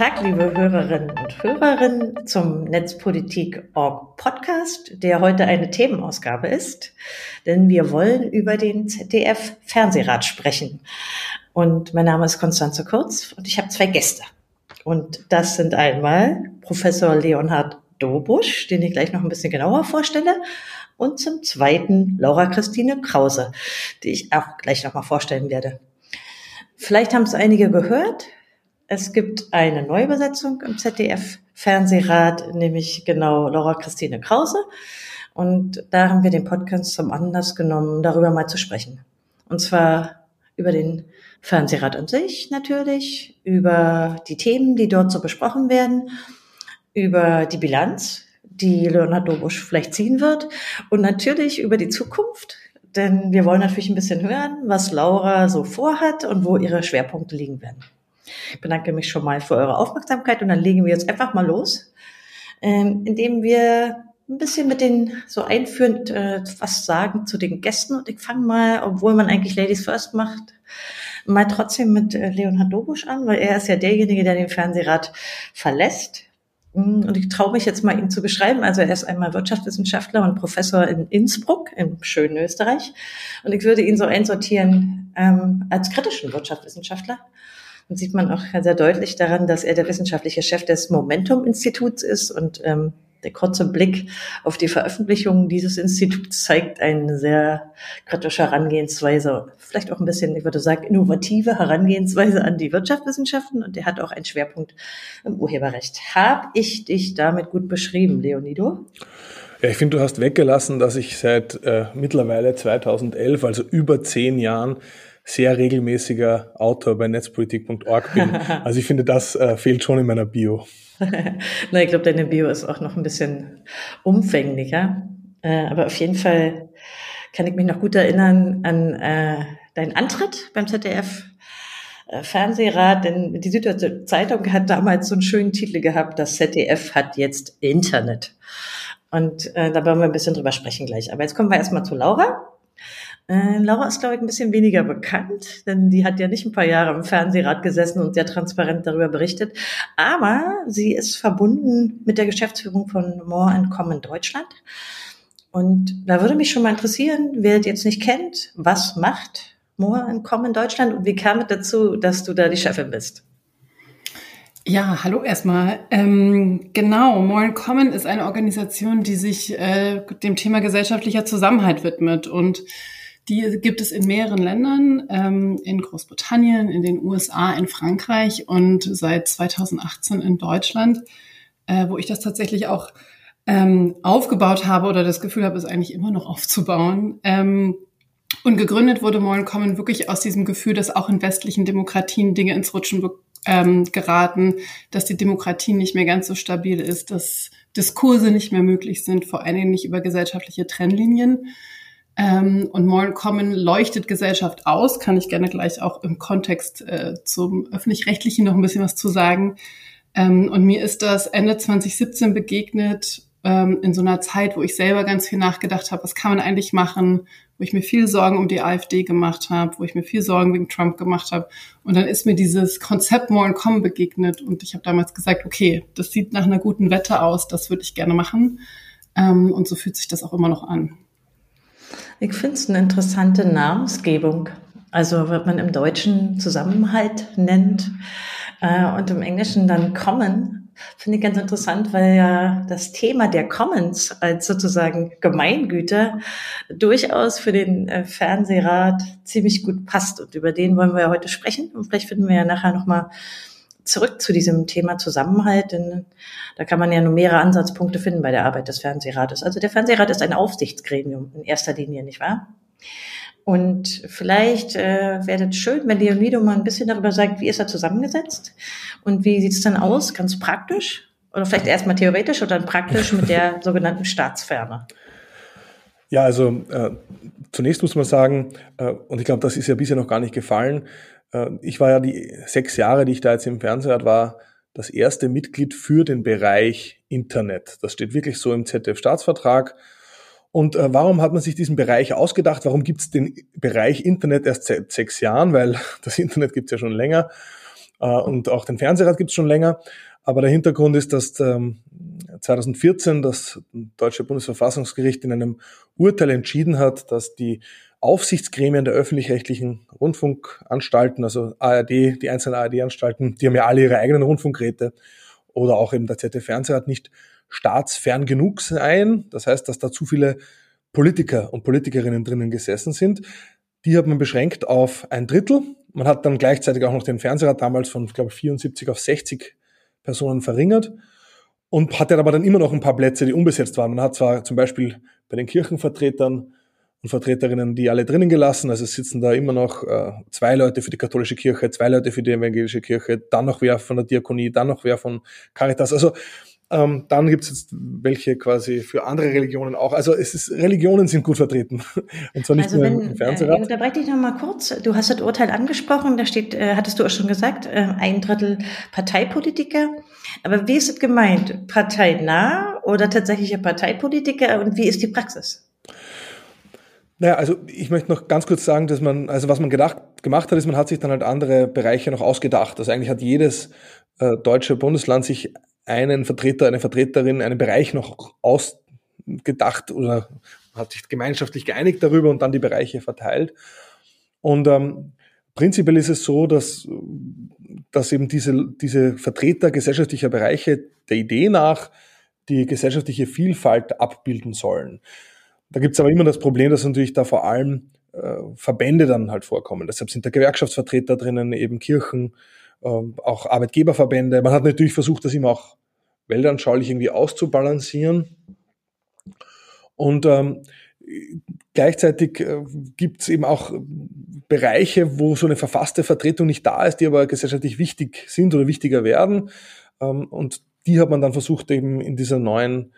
Tag, liebe Hörerinnen und Hörerinnen zum Netzpolitik.org Podcast, der heute eine Themenausgabe ist, denn wir wollen über den ZDF Fernsehrat sprechen. Und mein Name ist Konstanze Kurz und ich habe zwei Gäste. Und das sind einmal Professor Leonhard Dobusch, den ich gleich noch ein bisschen genauer vorstelle, und zum zweiten Laura Christine Krause, die ich auch gleich noch mal vorstellen werde. Vielleicht haben es einige gehört. Es gibt eine Neubesetzung im ZDF Fernsehrat, nämlich genau Laura Christine Krause. Und da haben wir den Podcast zum Anlass genommen, darüber mal zu sprechen. Und zwar über den Fernsehrat an sich natürlich, über die Themen, die dort so besprochen werden, über die Bilanz, die Leonardo Busch vielleicht ziehen wird und natürlich über die Zukunft, denn wir wollen natürlich ein bisschen hören, was Laura so vorhat und wo ihre Schwerpunkte liegen werden. Ich bedanke mich schon mal für eure Aufmerksamkeit und dann legen wir jetzt einfach mal los, ähm, indem wir ein bisschen mit den so einführend äh, was sagen zu den Gästen und ich fange mal, obwohl man eigentlich Ladies First macht, mal trotzdem mit äh, Leonhard Dobusch an, weil er ist ja derjenige, der den Fernsehrat verlässt. Mm, und ich traue mich jetzt mal, ihn zu beschreiben. Also er ist einmal Wirtschaftswissenschaftler und Professor in Innsbruck im schönen Österreich. Und ich würde ihn so einsortieren ähm, als kritischen Wirtschaftswissenschaftler. Und sieht man auch sehr deutlich daran, dass er der wissenschaftliche Chef des Momentum-Instituts ist und ähm, der kurze Blick auf die Veröffentlichungen dieses Instituts zeigt eine sehr kritische Herangehensweise, vielleicht auch ein bisschen, ich würde sagen, innovative Herangehensweise an die Wirtschaftswissenschaften und er hat auch einen Schwerpunkt im Urheberrecht. Hab ich dich damit gut beschrieben, Leonido? Ja, ich finde, du hast weggelassen, dass ich seit äh, mittlerweile 2011, also über zehn Jahren, sehr regelmäßiger Autor bei netzpolitik.org bin. Also ich finde, das äh, fehlt schon in meiner Bio. Na, ich glaube, deine Bio ist auch noch ein bisschen umfänglicher. Äh, aber auf jeden Fall kann ich mich noch gut erinnern an äh, deinen Antritt beim ZDF äh, Fernsehrat, denn die Süddeutsche Zeitung hat damals so einen schönen Titel gehabt, das ZDF hat jetzt Internet. Und äh, da wollen wir ein bisschen drüber sprechen gleich. Aber jetzt kommen wir erstmal zu Laura. Äh, Laura ist, glaube ich, ein bisschen weniger bekannt, denn die hat ja nicht ein paar Jahre im Fernsehrat gesessen und sehr transparent darüber berichtet. Aber sie ist verbunden mit der Geschäftsführung von More Common Deutschland. Und da würde mich schon mal interessieren, wer jetzt nicht kennt, was macht More Common Deutschland und wie kam es dazu, dass du da die Chefin bist? Ja, hallo erstmal. Ähm, genau, More Common ist eine Organisation, die sich äh, dem Thema gesellschaftlicher Zusammenhalt widmet und die gibt es in mehreren Ländern, ähm, in Großbritannien, in den USA, in Frankreich und seit 2018 in Deutschland, äh, wo ich das tatsächlich auch ähm, aufgebaut habe oder das Gefühl habe, es eigentlich immer noch aufzubauen. Ähm, und gegründet wurde Moin Common wirklich aus diesem Gefühl, dass auch in westlichen Demokratien Dinge ins Rutschen ähm, geraten, dass die Demokratie nicht mehr ganz so stabil ist, dass Diskurse nicht mehr möglich sind, vor allen Dingen nicht über gesellschaftliche Trennlinien. Ähm, und Moral Common leuchtet Gesellschaft aus, kann ich gerne gleich auch im Kontext äh, zum öffentlich-rechtlichen noch ein bisschen was zu sagen. Ähm, und mir ist das Ende 2017 begegnet ähm, in so einer Zeit, wo ich selber ganz viel nachgedacht habe, was kann man eigentlich machen, wo ich mir viel Sorgen um die AfD gemacht habe, wo ich mir viel Sorgen wegen Trump gemacht habe. Und dann ist mir dieses Konzept Moral Common begegnet und ich habe damals gesagt, okay, das sieht nach einer guten Wette aus, das würde ich gerne machen. Ähm, und so fühlt sich das auch immer noch an. Ich finde es eine interessante Namensgebung. Also, was man im Deutschen Zusammenhalt nennt äh, und im Englischen dann Common, finde ich ganz interessant, weil ja das Thema der Commons als sozusagen Gemeingüter durchaus für den äh, Fernsehrat ziemlich gut passt. Und über den wollen wir ja heute sprechen. Und vielleicht finden wir ja nachher nochmal zurück zu diesem Thema Zusammenhalt, denn da kann man ja nur mehrere Ansatzpunkte finden bei der Arbeit des Fernsehrates. Also der Fernsehrat ist ein Aufsichtsgremium in erster Linie, nicht wahr? Und vielleicht äh, wäre es schön, wenn Leonido mal ein bisschen darüber sagt, wie ist er zusammengesetzt und wie sieht es dann aus, ganz praktisch oder vielleicht erstmal theoretisch oder dann praktisch mit der sogenannten Staatsferne. Ja, also äh, zunächst muss man sagen, äh, und ich glaube, das ist ja bisher noch gar nicht gefallen, ich war ja die sechs Jahre, die ich da jetzt im Fernsehrat war, das erste Mitglied für den Bereich Internet. Das steht wirklich so im ZDF-Staatsvertrag. Und äh, warum hat man sich diesen Bereich ausgedacht? Warum gibt es den Bereich Internet erst seit sechs Jahren? Weil das Internet gibt es ja schon länger. Äh, und auch den Fernsehrat gibt es schon länger. Aber der Hintergrund ist, dass 2014 ähm, das deutsche Bundesverfassungsgericht in einem Urteil entschieden hat, dass die Aufsichtsgremien der öffentlich-rechtlichen Rundfunkanstalten, also ARD, die einzelnen ARD-Anstalten, die haben ja alle ihre eigenen Rundfunkgeräte oder auch eben der ZDF-Fernsehrat nicht staatsfern genug seien. Das heißt, dass da zu viele Politiker und Politikerinnen drinnen gesessen sind. Die hat man beschränkt auf ein Drittel. Man hat dann gleichzeitig auch noch den Fernsehrat damals von, ich glaube, 74 auf 60 Personen verringert und hatte aber dann immer noch ein paar Plätze, die unbesetzt waren. Man hat zwar zum Beispiel bei den Kirchenvertretern und Vertreterinnen die alle drinnen gelassen, also es sitzen da immer noch äh, zwei Leute für die katholische Kirche, zwei Leute für die evangelische Kirche, dann noch wer von der Diakonie, dann noch wer von Caritas. Also ähm, dann gibt es jetzt welche quasi für andere Religionen auch. Also es ist, Religionen sind gut vertreten. Und zwar nicht also nur wenn, im Fernsehrat. Äh, unterbreche dich noch mal kurz. Du hast das Urteil angesprochen, da steht, äh, hattest du auch schon gesagt, äh, ein Drittel Parteipolitiker. Aber wie ist es gemeint? Parteinah oder tatsächliche Parteipolitiker? Und wie ist die Praxis? Naja, also ich möchte noch ganz kurz sagen, dass man, also was man gedacht, gemacht hat, ist, man hat sich dann halt andere Bereiche noch ausgedacht. Also eigentlich hat jedes äh, deutsche Bundesland sich einen Vertreter, eine Vertreterin, einen Bereich noch ausgedacht oder hat sich gemeinschaftlich geeinigt darüber und dann die Bereiche verteilt. Und ähm, prinzipiell ist es so, dass, dass eben diese, diese Vertreter gesellschaftlicher Bereiche der Idee nach die gesellschaftliche Vielfalt abbilden sollen. Da gibt es aber immer das Problem, dass natürlich da vor allem äh, Verbände dann halt vorkommen. Deshalb sind da Gewerkschaftsvertreter drinnen, eben Kirchen, ähm, auch Arbeitgeberverbände. Man hat natürlich versucht, das immer auch weltanschaulich irgendwie auszubalancieren. Und ähm, gleichzeitig äh, gibt es eben auch Bereiche, wo so eine verfasste Vertretung nicht da ist, die aber gesellschaftlich wichtig sind oder wichtiger werden. Ähm, und die hat man dann versucht, eben in dieser neuen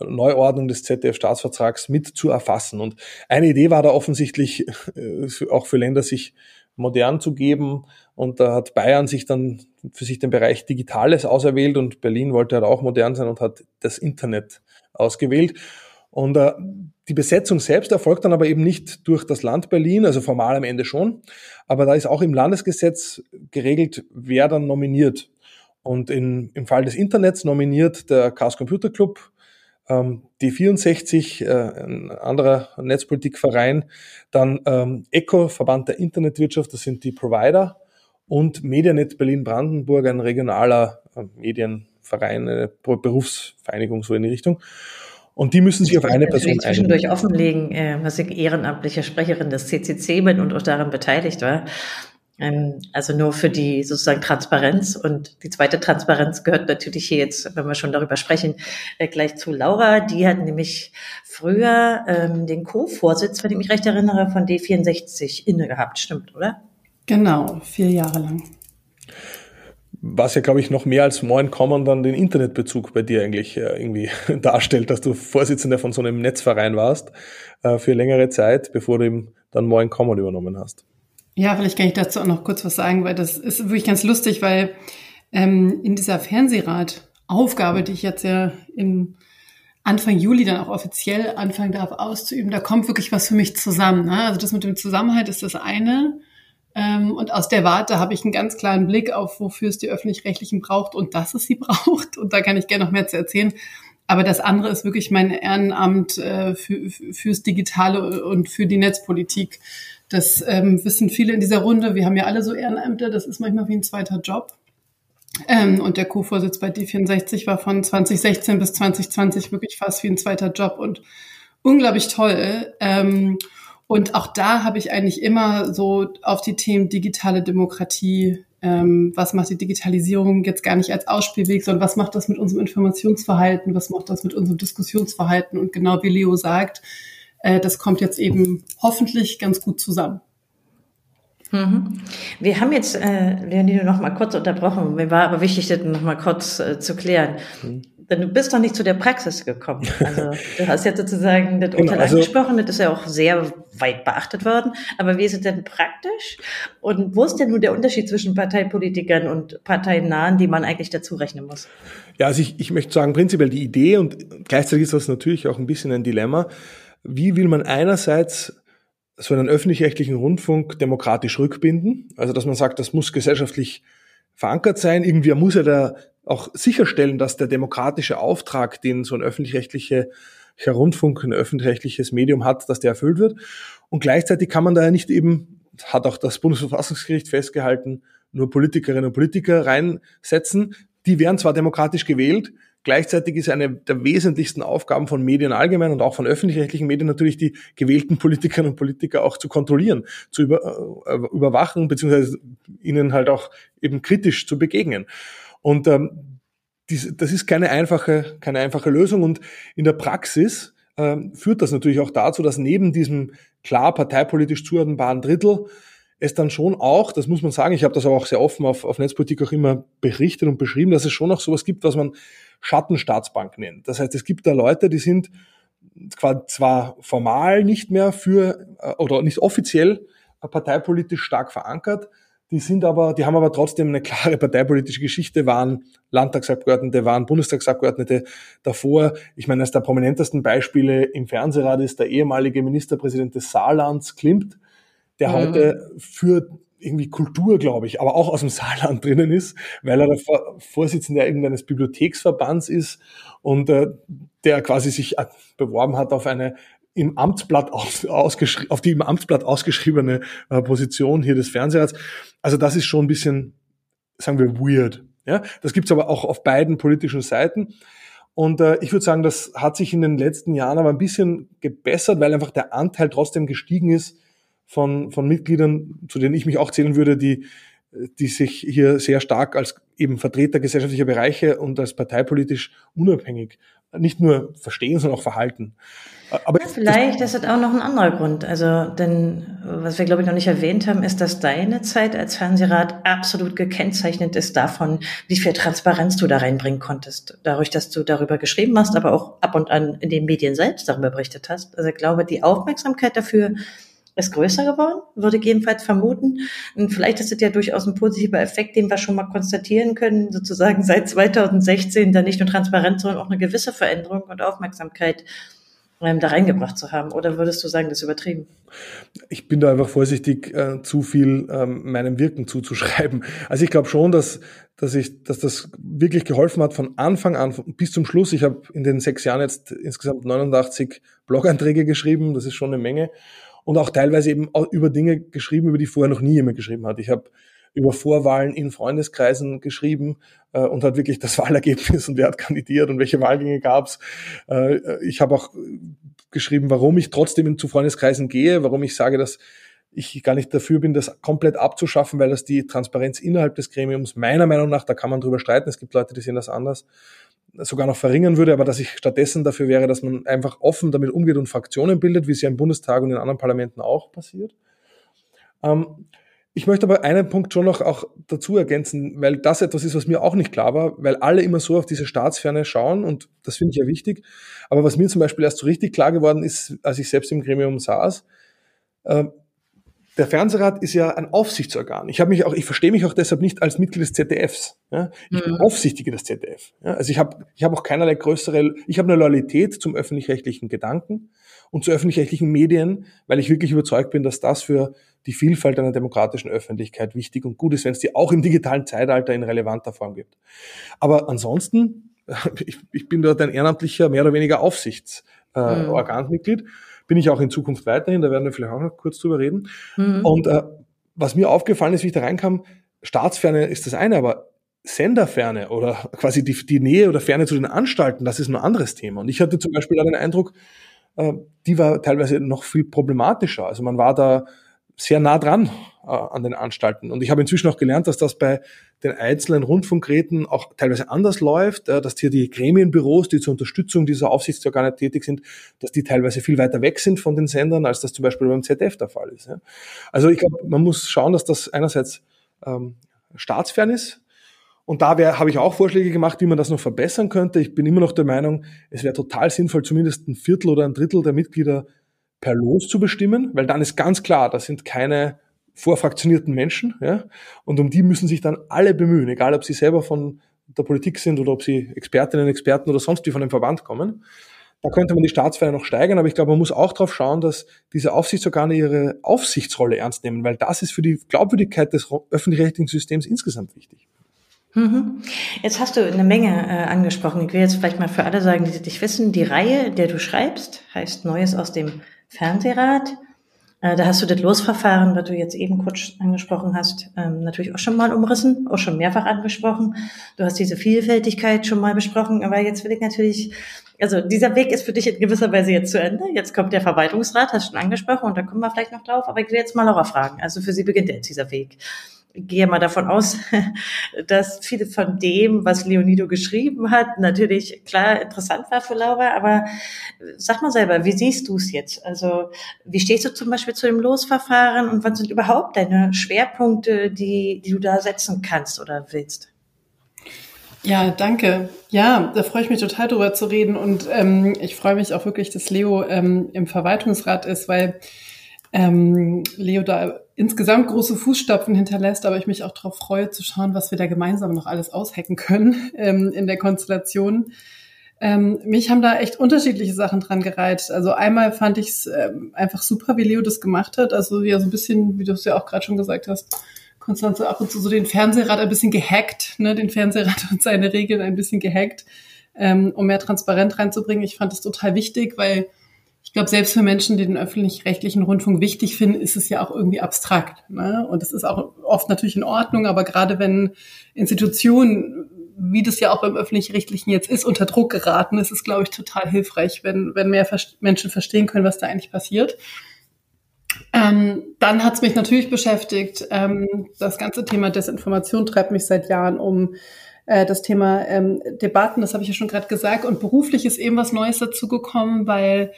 Neuordnung des ZDF-Staatsvertrags mit zu erfassen. Und eine Idee war da offensichtlich äh, auch für Länder, sich modern zu geben. Und da hat Bayern sich dann für sich den Bereich Digitales auserwählt und Berlin wollte halt auch modern sein und hat das Internet ausgewählt. Und äh, die Besetzung selbst erfolgt dann aber eben nicht durch das Land Berlin, also formal am Ende schon, aber da ist auch im Landesgesetz geregelt, wer dann nominiert. Und in, im Fall des Internets nominiert der Chaos Computer Club die 64, äh, ein anderer Netzpolitikverein, dann ähm, ECO, Verband der Internetwirtschaft, das sind die Provider, und Medianet Berlin-Brandenburg, ein regionaler äh, Medienverein, eine Berufsvereinigung so in die Richtung. Und die müssen sich auf eine Person einigen. zwischendurch offenlegen, äh, was ich ehrenamtliche Sprecherin des CCC bin und auch daran beteiligt war. Ähm, also nur für die sozusagen Transparenz. Und die zweite Transparenz gehört natürlich hier jetzt, wenn wir schon darüber sprechen, äh, gleich zu Laura. Die hat nämlich früher ähm, den Co-Vorsitz, wenn ich mich recht erinnere, von D64 inne gehabt. Stimmt, oder? Genau, vier Jahre lang. Was ja, glaube ich, noch mehr als Moin Common dann den Internetbezug bei dir eigentlich äh, irgendwie darstellt, dass du Vorsitzender von so einem Netzverein warst äh, für längere Zeit, bevor du eben dann Moin Common übernommen hast. Ja, vielleicht kann ich dazu auch noch kurz was sagen, weil das ist wirklich ganz lustig, weil ähm, in dieser Fernsehrat-Aufgabe, die ich jetzt ja im Anfang Juli dann auch offiziell anfangen darf auszuüben, da kommt wirklich was für mich zusammen. Ne? Also das mit dem Zusammenhalt ist das eine. Ähm, und aus der Warte habe ich einen ganz klaren Blick auf, wofür es die Öffentlich-Rechtlichen braucht und dass es sie braucht. Und da kann ich gerne noch mehr zu erzählen. Aber das andere ist wirklich mein Ehrenamt äh, für, fürs Digitale und für die Netzpolitik. Das ähm, wissen viele in dieser Runde. Wir haben ja alle so Ehrenämter. Das ist manchmal wie ein zweiter Job. Ähm, und der Co-Vorsitz bei D64 war von 2016 bis 2020 wirklich fast wie ein zweiter Job und unglaublich toll. Ähm, und auch da habe ich eigentlich immer so auf die Themen digitale Demokratie, ähm, was macht die Digitalisierung jetzt gar nicht als Ausspielweg, sondern was macht das mit unserem Informationsverhalten, was macht das mit unserem Diskussionsverhalten. Und genau wie Leo sagt, das kommt jetzt eben hoffentlich ganz gut zusammen. Mhm. Wir haben jetzt, äh, Leonide, noch mal kurz unterbrochen. Mir war aber wichtig, das noch mal kurz äh, zu klären. Mhm. Denn du bist doch nicht zu der Praxis gekommen. Also du hast jetzt sozusagen das genau, Urteil also, angesprochen, das ist ja auch sehr weit beachtet worden. Aber wie ist es denn praktisch? Und wo ist denn nun der Unterschied zwischen Parteipolitikern und Parteinahen, die man eigentlich dazu rechnen muss? Ja, also ich, ich möchte sagen, prinzipiell die Idee und gleichzeitig ist das natürlich auch ein bisschen ein Dilemma wie will man einerseits so einen öffentlich-rechtlichen Rundfunk demokratisch rückbinden, also dass man sagt, das muss gesellschaftlich verankert sein. Irgendwie muss er da auch sicherstellen, dass der demokratische Auftrag, den so ein öffentlich-rechtlicher Rundfunk, ein öffentlich-rechtliches Medium hat, dass der erfüllt wird. Und gleichzeitig kann man da ja nicht eben, hat auch das Bundesverfassungsgericht festgehalten, nur Politikerinnen und Politiker reinsetzen. Die werden zwar demokratisch gewählt, Gleichzeitig ist eine der wesentlichsten Aufgaben von Medien allgemein und auch von öffentlich-rechtlichen Medien natürlich die gewählten Politikerinnen und Politiker auch zu kontrollieren, zu über, äh, überwachen, beziehungsweise ihnen halt auch eben kritisch zu begegnen. Und ähm, dies, das ist keine einfache, keine einfache Lösung. Und in der Praxis ähm, führt das natürlich auch dazu, dass neben diesem klar parteipolitisch zuordnenbaren Drittel es dann schon auch, das muss man sagen, ich habe das aber auch sehr offen auf, auf Netzpolitik auch immer berichtet und beschrieben, dass es schon auch sowas gibt, was man Schattenstaatsbank nennt. Das heißt, es gibt da Leute, die sind zwar formal nicht mehr für äh, oder nicht offiziell parteipolitisch stark verankert, die sind aber, die haben aber trotzdem eine klare parteipolitische Geschichte, waren Landtagsabgeordnete, waren Bundestagsabgeordnete davor. Ich meine, eines der prominentesten Beispiele im Fernsehrat ist der ehemalige Ministerpräsident des Saarlands, Klimt, der mhm. heute für irgendwie Kultur, glaube ich, aber auch aus dem Saarland drinnen ist, weil er der Vorsitzende irgendeines Bibliotheksverbands ist und äh, der quasi sich äh, beworben hat auf eine im Amtsblatt aus, auf die im Amtsblatt ausgeschriebene äh, Position hier des Fernsehrats. Also das ist schon ein bisschen, sagen wir, weird. Ja, das gibt's aber auch auf beiden politischen Seiten. Und äh, ich würde sagen, das hat sich in den letzten Jahren aber ein bisschen gebessert, weil einfach der Anteil trotzdem gestiegen ist von, von Mitgliedern, zu denen ich mich auch zählen würde, die, die sich hier sehr stark als eben Vertreter gesellschaftlicher Bereiche und als parteipolitisch unabhängig nicht nur verstehen, sondern auch verhalten. Aber ja, vielleicht ist das auch noch ein anderer Grund. Also, denn was wir glaube ich noch nicht erwähnt haben, ist, dass deine Zeit als Fernsehrat absolut gekennzeichnet ist davon, wie viel Transparenz du da reinbringen konntest. Dadurch, dass du darüber geschrieben hast, aber auch ab und an in den Medien selbst darüber berichtet hast. Also ich glaube, die Aufmerksamkeit dafür ist größer geworden, würde ich jedenfalls vermuten. Und vielleicht ist es ja durchaus ein positiver Effekt, den wir schon mal konstatieren können, sozusagen seit 2016 da nicht nur Transparenz, sondern auch eine gewisse Veränderung und Aufmerksamkeit ähm, da reingebracht zu haben. Oder würdest du sagen, das ist übertrieben? Ich bin da einfach vorsichtig, äh, zu viel ähm, meinem Wirken zuzuschreiben. Also ich glaube schon, dass, dass, ich, dass das wirklich geholfen hat von Anfang an bis zum Schluss. Ich habe in den sechs Jahren jetzt insgesamt 89 Blog-Einträge geschrieben, das ist schon eine Menge und auch teilweise eben über Dinge geschrieben, über die vorher noch nie jemand geschrieben hat. Ich habe über Vorwahlen in Freundeskreisen geschrieben äh, und hat wirklich das Wahlergebnis und wer hat kandidiert und welche Wahlgänge gab's. Äh, ich habe auch geschrieben, warum ich trotzdem zu Freundeskreisen gehe, warum ich sage, dass ich gar nicht dafür bin, das komplett abzuschaffen, weil das die Transparenz innerhalb des Gremiums meiner Meinung nach, da kann man drüber streiten, es gibt Leute, die sehen das anders, sogar noch verringern würde, aber dass ich stattdessen dafür wäre, dass man einfach offen damit umgeht und Fraktionen bildet, wie es ja im Bundestag und in anderen Parlamenten auch passiert. Ähm, ich möchte aber einen Punkt schon noch auch dazu ergänzen, weil das etwas ist, was mir auch nicht klar war, weil alle immer so auf diese Staatsferne schauen und das finde ich ja wichtig. Aber was mir zum Beispiel erst so richtig klar geworden ist, als ich selbst im Gremium saß, äh, der Fernsehrat ist ja ein Aufsichtsorgan. Ich habe mich auch, ich verstehe mich auch deshalb nicht als Mitglied des ZDFs. Ja? Ich mhm. aufsichtige das ZDF. Ja? Also ich habe ich hab auch keinerlei größere, ich habe eine Loyalität zum öffentlich-rechtlichen Gedanken und zu öffentlich-rechtlichen Medien, weil ich wirklich überzeugt bin, dass das für die Vielfalt einer demokratischen Öffentlichkeit wichtig und gut ist, wenn es die auch im digitalen Zeitalter in relevanter Form gibt. Aber ansonsten, ich, ich bin dort ein ehrenamtlicher, mehr oder weniger Aufsichtsorgansmitglied. Äh, mhm bin ich auch in Zukunft weiterhin, da werden wir vielleicht auch noch kurz drüber reden. Mhm. Und äh, was mir aufgefallen ist, wie ich da reinkam, Staatsferne ist das eine, aber Senderferne oder quasi die, die Nähe oder Ferne zu den Anstalten, das ist ein anderes Thema. Und ich hatte zum Beispiel den Eindruck, äh, die war teilweise noch viel problematischer. Also man war da sehr nah dran äh, an den Anstalten. Und ich habe inzwischen auch gelernt, dass das bei den einzelnen Rundfunkräten auch teilweise anders läuft, äh, dass hier die Gremienbüros, die zur Unterstützung dieser Aufsichtsorgane tätig sind, dass die teilweise viel weiter weg sind von den Sendern, als das zum Beispiel beim ZDF der Fall ist. Ja. Also ich glaube, man muss schauen, dass das einerseits ähm, staatsfern ist, und da habe ich auch Vorschläge gemacht, wie man das noch verbessern könnte. Ich bin immer noch der Meinung, es wäre total sinnvoll, zumindest ein Viertel oder ein Drittel der Mitglieder per Los zu bestimmen, weil dann ist ganz klar, das sind keine vorfraktionierten Menschen, ja, und um die müssen sich dann alle bemühen, egal ob sie selber von der Politik sind oder ob sie Expertinnen, Experten oder sonst wie von dem Verband kommen. Da könnte man die Staatsfeier noch steigern, aber ich glaube, man muss auch darauf schauen, dass diese Aufsichtsorgane ihre Aufsichtsrolle ernst nehmen, weil das ist für die Glaubwürdigkeit des öffentlich-rechtlichen Systems insgesamt wichtig. Mhm. Jetzt hast du eine Menge äh, angesprochen. Ich will jetzt vielleicht mal für alle sagen, die dich wissen, die Reihe, der du schreibst, heißt Neues aus dem Fernsehrat. Äh, da hast du das Losverfahren, was du jetzt eben kurz angesprochen hast, ähm, natürlich auch schon mal umrissen, auch schon mehrfach angesprochen. Du hast diese Vielfältigkeit schon mal besprochen, aber jetzt will ich natürlich, also dieser Weg ist für dich in gewisser Weise jetzt zu Ende. Jetzt kommt der Verwaltungsrat, hast du schon angesprochen und da kommen wir vielleicht noch drauf, aber ich will jetzt mal Laura fragen. Also für sie beginnt jetzt dieser Weg gehe mal davon aus, dass viele von dem, was Leonido geschrieben hat, natürlich klar interessant war für Laura. Aber sag mal selber, wie siehst du es jetzt? Also wie stehst du zum Beispiel zu dem Losverfahren und was sind überhaupt deine Schwerpunkte, die, die du da setzen kannst oder willst? Ja, danke. Ja, da freue ich mich total drüber zu reden und ähm, ich freue mich auch wirklich, dass Leo ähm, im Verwaltungsrat ist, weil ähm, Leo da insgesamt große Fußstapfen hinterlässt, aber ich mich auch darauf freue zu schauen, was wir da gemeinsam noch alles aushacken können ähm, in der Konstellation. Ähm, mich haben da echt unterschiedliche Sachen dran gereizt. Also einmal fand ich es ähm, einfach super, wie Leo das gemacht hat. Also ja, so ein bisschen, wie du es ja auch gerade schon gesagt hast, Konstanze ab und zu so den Fernsehrat ein bisschen gehackt, ne, den Fernsehrat und seine Regeln ein bisschen gehackt, ähm, um mehr Transparenz reinzubringen. Ich fand das total wichtig, weil ich glaube, selbst für Menschen, die den öffentlich-rechtlichen Rundfunk wichtig finden, ist es ja auch irgendwie abstrakt. Ne? Und das ist auch oft natürlich in Ordnung, aber gerade wenn Institutionen, wie das ja auch beim öffentlich-rechtlichen jetzt ist, unter Druck geraten, ist es, glaube ich, total hilfreich, wenn, wenn mehr Menschen verstehen können, was da eigentlich passiert. Ähm, dann hat es mich natürlich beschäftigt. Ähm, das ganze Thema Desinformation treibt mich seit Jahren um. Äh, das Thema ähm, Debatten, das habe ich ja schon gerade gesagt. Und beruflich ist eben was Neues dazugekommen, weil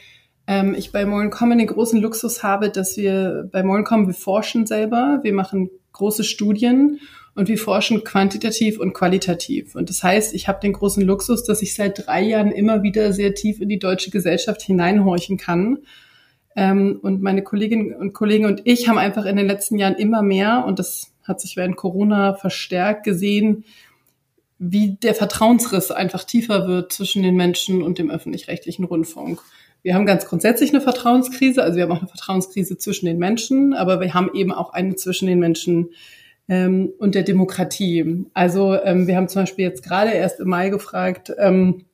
ähm, ich bei Mollencom den großen Luxus habe, dass wir bei Mollencom, wir forschen selber, wir machen große Studien und wir forschen quantitativ und qualitativ. Und das heißt, ich habe den großen Luxus, dass ich seit drei Jahren immer wieder sehr tief in die deutsche Gesellschaft hineinhorchen kann. Ähm, und meine Kolleginnen und Kollegen und ich haben einfach in den letzten Jahren immer mehr, und das hat sich während Corona verstärkt gesehen, wie der Vertrauensriss einfach tiefer wird zwischen den Menschen und dem öffentlich-rechtlichen Rundfunk. Wir haben ganz grundsätzlich eine Vertrauenskrise, also wir haben auch eine Vertrauenskrise zwischen den Menschen, aber wir haben eben auch eine zwischen den Menschen ähm, und der Demokratie. Also ähm, wir haben zum Beispiel jetzt gerade erst im Mai gefragt, ähm,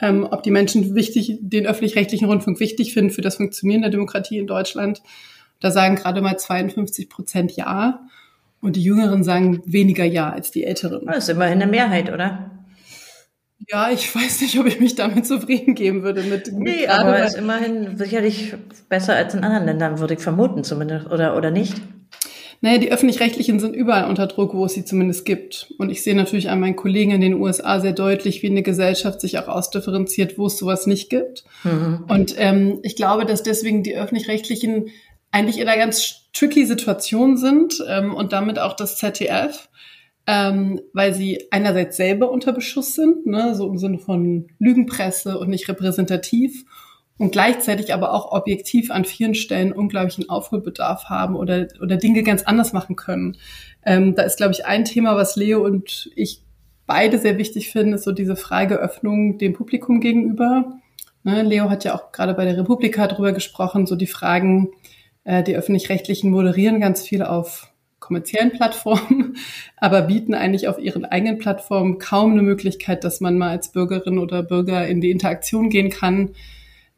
ähm, ob die Menschen wichtig, den öffentlich-rechtlichen Rundfunk wichtig finden für das Funktionieren der Demokratie in Deutschland. Da sagen gerade mal 52 Prozent Ja. Und die Jüngeren sagen weniger Ja als die Älteren. Das ist immerhin eine Mehrheit, oder? Ja, ich weiß nicht, ob ich mich damit zufrieden geben würde. Mit, mit nee, aber es ist immerhin sicherlich besser als in anderen Ländern, würde ich vermuten zumindest, oder, oder nicht? Naja, die Öffentlich-Rechtlichen sind überall unter Druck, wo es sie zumindest gibt. Und ich sehe natürlich an meinen Kollegen in den USA sehr deutlich, wie eine Gesellschaft sich auch ausdifferenziert, wo es sowas nicht gibt. Mhm. Und ähm, ich glaube, dass deswegen die Öffentlich-Rechtlichen eigentlich in einer ganz tricky Situation sind ähm, und damit auch das ZDF ähm, weil sie einerseits selber unter Beschuss sind, ne, so im Sinne von Lügenpresse und nicht repräsentativ und gleichzeitig aber auch objektiv an vielen Stellen unglaublichen Aufholbedarf haben oder, oder Dinge ganz anders machen können. Ähm, da ist, glaube ich, ein Thema, was Leo und ich beide sehr wichtig finden, ist so diese Frageöffnung dem Publikum gegenüber. Ne, Leo hat ja auch gerade bei der Republika drüber gesprochen, so die Fragen, äh, die öffentlich-rechtlichen moderieren ganz viel auf kommerziellen Plattformen, aber bieten eigentlich auf ihren eigenen Plattformen kaum eine Möglichkeit, dass man mal als Bürgerin oder Bürger in die Interaktion gehen kann.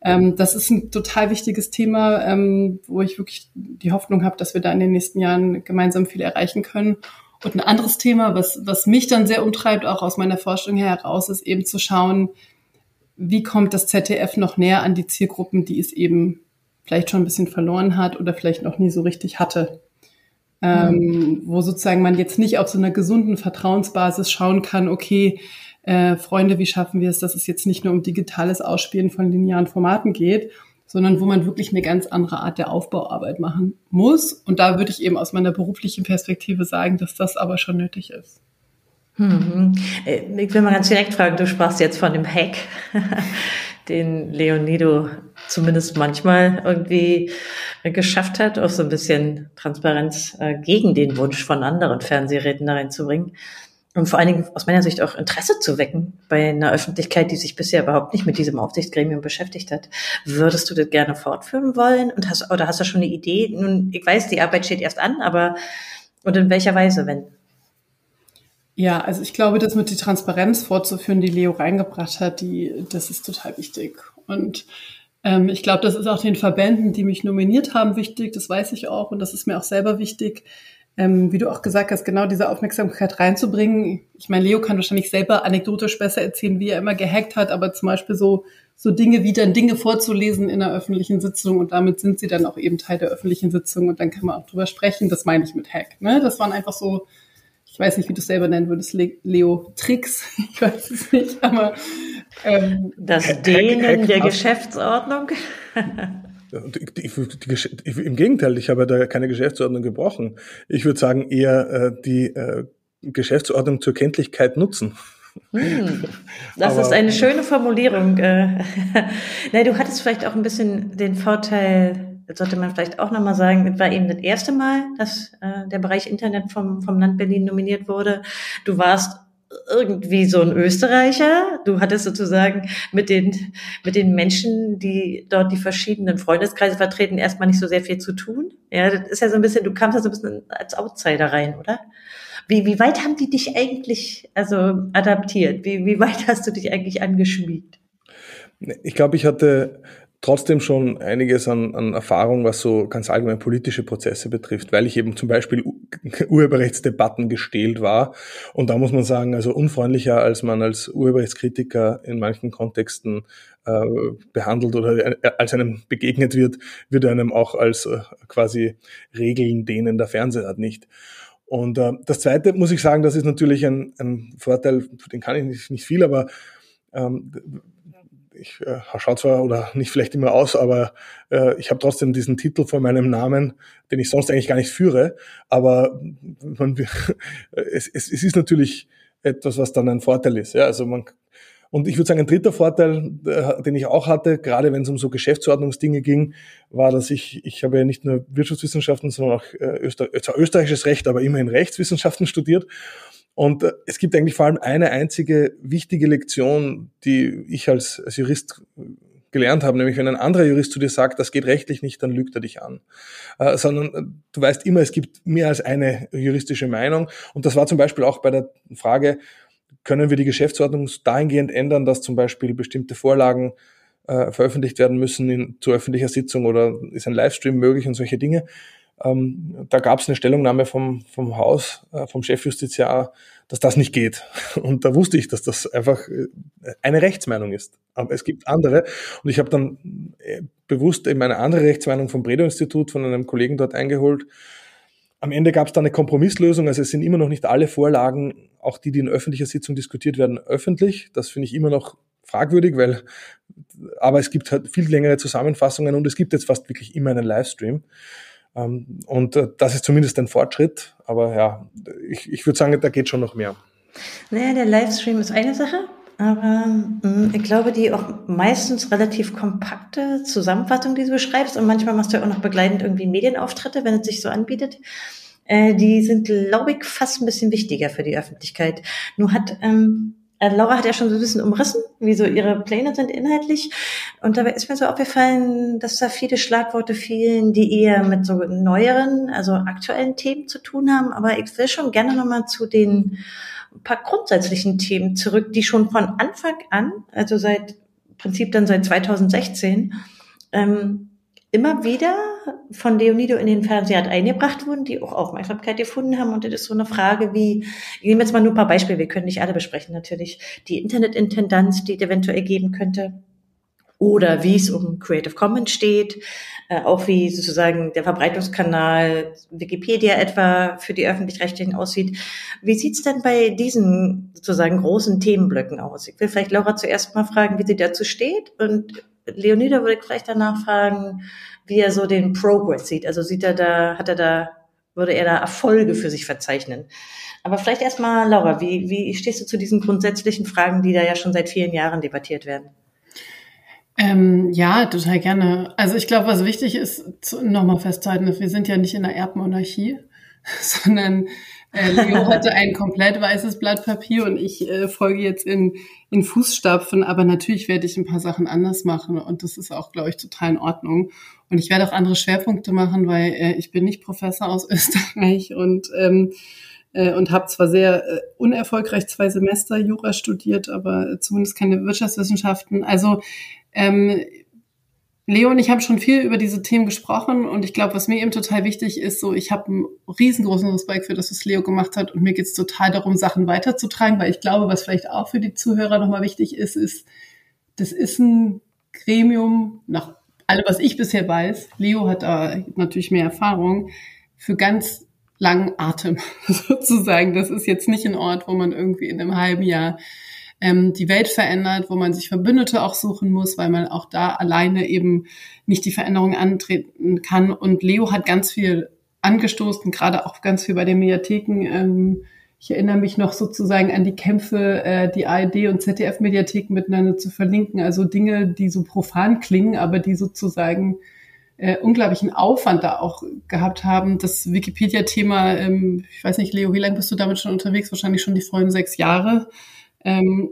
Ähm, das ist ein total wichtiges Thema, ähm, wo ich wirklich die Hoffnung habe, dass wir da in den nächsten Jahren gemeinsam viel erreichen können. Und ein anderes Thema, was, was mich dann sehr umtreibt, auch aus meiner Forschung heraus, ist eben zu schauen, wie kommt das ZDF noch näher an die Zielgruppen, die es eben vielleicht schon ein bisschen verloren hat oder vielleicht noch nie so richtig hatte ähm, wo sozusagen man jetzt nicht auf so einer gesunden Vertrauensbasis schauen kann, okay, äh, Freunde, wie schaffen wir es, dass es jetzt nicht nur um digitales Ausspielen von linearen Formaten geht, sondern wo man wirklich eine ganz andere Art der Aufbauarbeit machen muss. Und da würde ich eben aus meiner beruflichen Perspektive sagen, dass das aber schon nötig ist. Hm. Ich will mal ganz direkt fragen, du sprachst jetzt von dem Hack, den Leonido zumindest manchmal irgendwie geschafft hat, auch so ein bisschen Transparenz äh, gegen den Wunsch von anderen Fernsehräten da reinzubringen. Und vor allen Dingen aus meiner Sicht auch Interesse zu wecken bei einer Öffentlichkeit, die sich bisher überhaupt nicht mit diesem Aufsichtsgremium beschäftigt hat. Würdest du das gerne fortführen wollen? Und hast, oder hast du schon eine Idee? Nun, ich weiß, die Arbeit steht erst an, aber und in welcher Weise, wenn? Ja, also ich glaube, das mit die Transparenz fortzuführen, die Leo reingebracht hat, die, das ist total wichtig. Und ähm, ich glaube, das ist auch den Verbänden, die mich nominiert haben, wichtig. Das weiß ich auch und das ist mir auch selber wichtig. Ähm, wie du auch gesagt hast, genau diese Aufmerksamkeit reinzubringen. Ich meine, Leo kann wahrscheinlich selber anekdotisch besser erzählen, wie er immer gehackt hat, aber zum Beispiel so, so Dinge wie dann Dinge vorzulesen in einer öffentlichen Sitzung und damit sind sie dann auch eben Teil der öffentlichen Sitzung und dann kann man auch drüber sprechen. Das meine ich mit Hack. Ne? Das waren einfach so ich weiß nicht, wie du es selber nennen würdest, Leo, Tricks, ich weiß es nicht, aber ähm, das Dehnen der Geschäftsordnung. Die, die, die, Im Gegenteil, ich habe da keine Geschäftsordnung gebrochen. Ich würde sagen, eher äh, die äh, Geschäftsordnung zur Kenntlichkeit nutzen. Hm, das Aber, ist eine schöne Formulierung. Äh, Na, du hattest vielleicht auch ein bisschen den Vorteil, sollte man vielleicht auch nochmal sagen, es war eben das erste Mal, dass äh, der Bereich Internet vom, vom Land Berlin nominiert wurde. Du warst irgendwie so ein Österreicher. Du hattest sozusagen mit den, mit den Menschen, die dort die verschiedenen Freundeskreise vertreten, erstmal nicht so sehr viel zu tun. Ja, das ist ja so ein bisschen, du kamst ja so ein bisschen als Outsider rein, oder? Wie, wie weit haben die dich eigentlich, also adaptiert? Wie, wie weit hast du dich eigentlich angeschmiegt? Ich glaube, ich hatte trotzdem schon einiges an, an Erfahrung, was so ganz allgemein politische Prozesse betrifft, weil ich eben zum Beispiel Urheberrechtsdebatten gestählt war. Und da muss man sagen, also unfreundlicher, als man als Urheberrechtskritiker in manchen Kontexten äh, behandelt oder äh, als einem begegnet wird, wird einem auch als äh, quasi Regeln denen der Fernseher hat nicht. Und äh, das Zweite muss ich sagen, das ist natürlich ein, ein Vorteil, den kann ich nicht, nicht viel, aber ähm, ich äh, schaue zwar oder nicht vielleicht immer aus, aber äh, ich habe trotzdem diesen Titel vor meinem Namen, den ich sonst eigentlich gar nicht führe. Aber man, es, es, es ist natürlich etwas, was dann ein Vorteil ist. Ja? Also man, und ich würde sagen, ein dritter Vorteil, äh, den ich auch hatte, gerade wenn es um so Geschäftsordnungsdinge ging, war, dass ich, ich habe ja nicht nur Wirtschaftswissenschaften, sondern auch äh, Öster, österreichisches Recht, aber immerhin Rechtswissenschaften studiert. Und äh, es gibt eigentlich vor allem eine einzige wichtige Lektion, die ich als, als Jurist gelernt habe, nämlich wenn ein anderer Jurist zu dir sagt, das geht rechtlich nicht, dann lügt er dich an. Äh, sondern äh, du weißt immer, es gibt mehr als eine juristische Meinung. Und das war zum Beispiel auch bei der Frage, können wir die Geschäftsordnung dahingehend ändern, dass zum Beispiel bestimmte Vorlagen äh, veröffentlicht werden müssen in, zu öffentlicher Sitzung oder ist ein Livestream möglich und solche Dinge. Ähm, da gab es eine Stellungnahme vom, vom Haus, äh, vom Chefjustiziar, dass das nicht geht. Und da wusste ich, dass das einfach äh, eine Rechtsmeinung ist. Aber es gibt andere. Und ich habe dann äh, bewusst eben eine andere Rechtsmeinung vom Bredow-Institut von einem Kollegen dort eingeholt. Am Ende gab es dann eine Kompromisslösung. Also es sind immer noch nicht alle Vorlagen, auch die, die in öffentlicher Sitzung diskutiert werden, öffentlich. Das finde ich immer noch fragwürdig, weil, aber es gibt halt viel längere Zusammenfassungen und es gibt jetzt fast wirklich immer einen Livestream. Ähm, und äh, das ist zumindest ein Fortschritt. Aber ja, ich, ich würde sagen, da geht schon noch mehr. Naja, der Livestream ist eine Sache. Aber mm, ich glaube, die auch meistens relativ kompakte Zusammenfassung, die du beschreibst, und manchmal machst du ja auch noch begleitend irgendwie Medienauftritte, wenn es sich so anbietet, äh, die sind, glaube ich, fast ein bisschen wichtiger für die Öffentlichkeit. Nur hat ähm, äh, Laura hat ja schon so ein bisschen umrissen, wie so ihre Pläne sind inhaltlich. Und dabei ist mir so aufgefallen, dass da viele Schlagworte fielen, die eher mit so neueren, also aktuellen Themen zu tun haben. Aber ich will schon gerne nochmal zu den paar grundsätzlichen Themen zurück, die schon von Anfang an, also seit Prinzip dann seit 2016, ähm, immer wieder von Leonido in den Fernseher eingebracht wurden, die auch Aufmerksamkeit gefunden haben. Und das ist so eine Frage wie, ich nehme jetzt mal nur ein paar Beispiele, wir können nicht alle besprechen natürlich, die Internetintendanz, die es eventuell geben könnte, oder wie es um Creative Commons steht, äh, auch wie sozusagen der Verbreitungskanal Wikipedia etwa für die öffentlich-rechtlichen aussieht. Wie sieht's denn bei diesen sozusagen großen Themenblöcken aus? Ich will vielleicht Laura zuerst mal fragen, wie sie dazu steht und Leonida würde ich vielleicht danach fragen, wie er so den Progress sieht. Also sieht er da, hat er da, würde er da Erfolge für sich verzeichnen? Aber vielleicht erstmal, Laura, wie, wie stehst du zu diesen grundsätzlichen Fragen, die da ja schon seit vielen Jahren debattiert werden? Ähm, ja, total gerne. Also ich glaube, was wichtig ist, nochmal festzuhalten, wir sind ja nicht in einer Erbmonarchie, sondern äh, Leo hatte ein komplett weißes Blatt Papier und ich äh, folge jetzt in, in Fußstapfen, aber natürlich werde ich ein paar Sachen anders machen und das ist auch, glaube ich, total in Ordnung. Und ich werde auch andere Schwerpunkte machen, weil äh, ich bin nicht Professor aus Österreich und ähm, äh, und habe zwar sehr äh, unerfolgreich zwei Semester Jura studiert, aber zumindest keine Wirtschaftswissenschaften. Also ähm, Leo und ich haben schon viel über diese Themen gesprochen und ich glaube, was mir eben total wichtig ist, so ich habe einen riesengroßen Respekt für das, was Leo gemacht hat und mir geht es total darum, Sachen weiterzutragen, weil ich glaube, was vielleicht auch für die Zuhörer nochmal wichtig ist, ist, das ist ein Gremium, nach allem, was ich bisher weiß, Leo hat da natürlich mehr Erfahrung, für ganz langen Atem sozusagen. Das ist jetzt nicht ein Ort, wo man irgendwie in einem halben Jahr ähm, die Welt verändert, wo man sich Verbündete auch suchen muss, weil man auch da alleine eben nicht die Veränderung antreten kann. Und Leo hat ganz viel angestoßen, gerade auch ganz viel bei den Mediatheken. Ähm, ich erinnere mich noch sozusagen an die Kämpfe, äh, die ARD und ZDF-Mediatheken miteinander zu verlinken. Also Dinge, die so profan klingen, aber die sozusagen äh, unglaublichen Aufwand da auch gehabt haben. Das Wikipedia-Thema, ähm, ich weiß nicht, Leo, wie lange bist du damit schon unterwegs? Wahrscheinlich schon die vollen sechs Jahre. Ähm,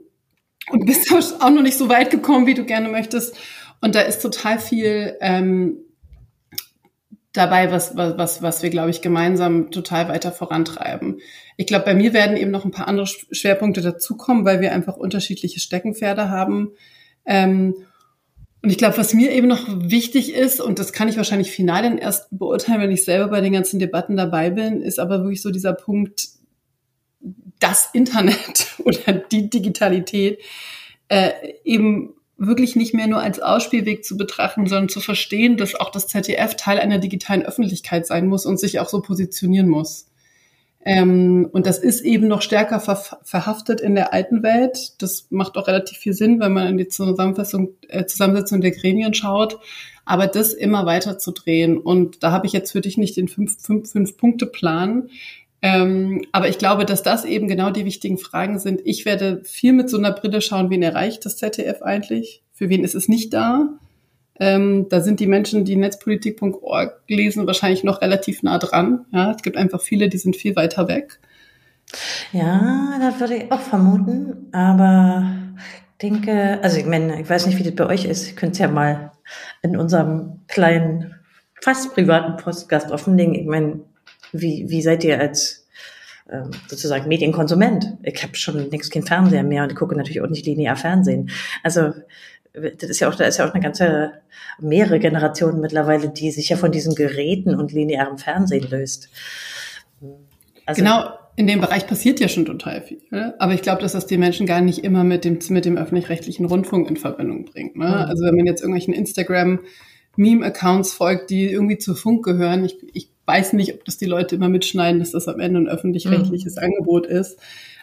und bist auch noch nicht so weit gekommen, wie du gerne möchtest. Und da ist total viel ähm, dabei, was, was, was wir, glaube ich, gemeinsam total weiter vorantreiben. Ich glaube, bei mir werden eben noch ein paar andere Schwerpunkte dazukommen, weil wir einfach unterschiedliche Steckenpferde haben. Ähm, und ich glaube, was mir eben noch wichtig ist, und das kann ich wahrscheinlich final dann erst beurteilen, wenn ich selber bei den ganzen Debatten dabei bin, ist aber wirklich so dieser Punkt, das Internet oder die Digitalität äh, eben wirklich nicht mehr nur als Ausspielweg zu betrachten, sondern zu verstehen, dass auch das ZDF Teil einer digitalen Öffentlichkeit sein muss und sich auch so positionieren muss. Ähm, und das ist eben noch stärker ver verhaftet in der alten Welt. Das macht auch relativ viel Sinn, wenn man in die Zusammenfassung, äh, Zusammensetzung der Gremien schaut. Aber das immer weiter zu drehen. Und da habe ich jetzt für dich nicht den fünf, fünf, fünf ähm, aber ich glaube, dass das eben genau die wichtigen Fragen sind. Ich werde viel mit so einer Brille schauen, wen erreicht das ZDF eigentlich? Für wen ist es nicht da? Ähm, da sind die Menschen, die netzpolitik.org lesen, wahrscheinlich noch relativ nah dran. Ja, es gibt einfach viele, die sind viel weiter weg. Ja, das würde ich auch vermuten. Aber denke, also ich meine, ich weiß nicht, wie das bei euch ist. Ich könnte es ja mal in unserem kleinen, fast privaten Postgast offenlegen. Ich meine, wie, wie seid ihr als ähm, sozusagen Medienkonsument? Ich habe schon längst kein Fernseher mehr und ich gucke natürlich auch nicht linear Fernsehen. Also das ist ja auch, da ist ja auch eine ganze mehrere Generationen mittlerweile, die sich ja von diesen Geräten und linearem Fernsehen löst. Also, genau, in dem Bereich passiert ja schon total viel. Ne? Aber ich glaube, dass das die Menschen gar nicht immer mit dem, mit dem öffentlich-rechtlichen Rundfunk in Verbindung bringt. Ne? Mhm. Also wenn man jetzt irgendwelchen Instagram Meme-Accounts folgt, die irgendwie zu Funk gehören, ich, ich weiß nicht, ob das die Leute immer mitschneiden, dass das am Ende ein öffentlich-rechtliches mhm. Angebot ist.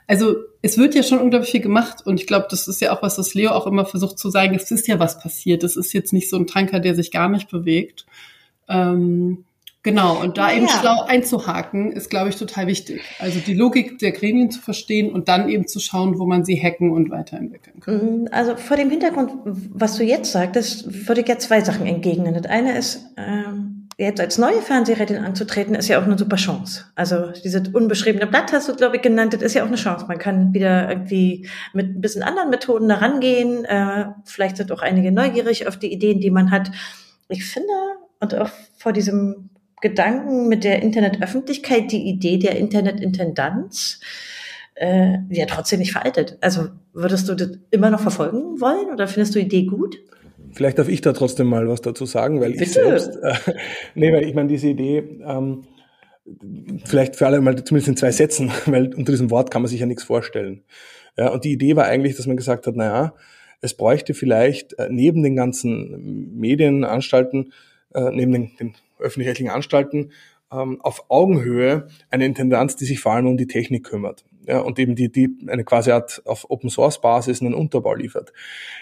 Also es wird ja schon unglaublich viel gemacht und ich glaube, das ist ja auch was, was Leo auch immer versucht zu sagen, es ist ja was passiert. Es ist jetzt nicht so ein Tanker, der sich gar nicht bewegt. Ähm, genau, und da ja. eben schlau einzuhaken, ist, glaube ich, total wichtig. Also die Logik der Gremien zu verstehen und dann eben zu schauen, wo man sie hacken und weiterentwickeln kann. Mhm, also vor dem Hintergrund, was du jetzt sagtest, würde ich ja zwei Sachen entgegnen. Das eine ist, ähm jetzt als neue Fernsehrätin anzutreten, ist ja auch eine super Chance. Also dieses unbeschriebene Blatt hast du, glaube ich, genannt, das ist ja auch eine Chance. Man kann wieder irgendwie mit ein bisschen anderen Methoden da rangehen. Äh, vielleicht sind auch einige neugierig auf die Ideen, die man hat. Ich finde, und auch vor diesem Gedanken mit der Internetöffentlichkeit, die Idee der Internetintendanz, äh, ja trotzdem nicht veraltet. Also würdest du das immer noch verfolgen wollen oder findest du die Idee gut? Vielleicht darf ich da trotzdem mal was dazu sagen, weil Bitte. ich selbst, äh, nee, weil ich meine, diese Idee, ähm, vielleicht für alle mal zumindest in zwei Sätzen, weil unter diesem Wort kann man sich ja nichts vorstellen. Ja, und die Idee war eigentlich, dass man gesagt hat, naja, es bräuchte vielleicht äh, neben den ganzen Medienanstalten, äh, neben den, den öffentlich-rechtlichen Anstalten, ähm, auf Augenhöhe eine Intendanz, die sich vor allem um die Technik kümmert ja, und eben die, die eine quasi Art auf Open Source Basis einen Unterbau liefert.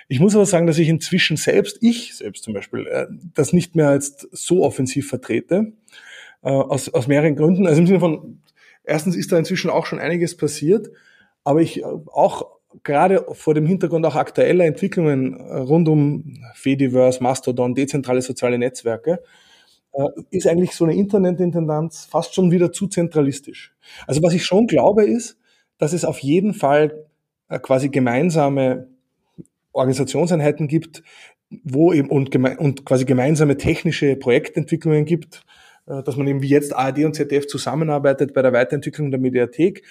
Ich muss aber sagen, dass ich inzwischen selbst, ich selbst zum Beispiel, äh, das nicht mehr als so offensiv vertrete, äh, aus, aus mehreren Gründen. Also im Sinne von, erstens ist da inzwischen auch schon einiges passiert, aber ich äh, auch gerade vor dem Hintergrund auch aktueller Entwicklungen rund um Fediverse, Mastodon, dezentrale soziale Netzwerke, ist eigentlich so eine Internetintendanz fast schon wieder zu zentralistisch. Also was ich schon glaube ist, dass es auf jeden Fall äh, quasi gemeinsame Organisationseinheiten gibt, wo eben und, und quasi gemeinsame technische Projektentwicklungen gibt, äh, dass man eben wie jetzt ARD und ZDF zusammenarbeitet bei der Weiterentwicklung der Mediathek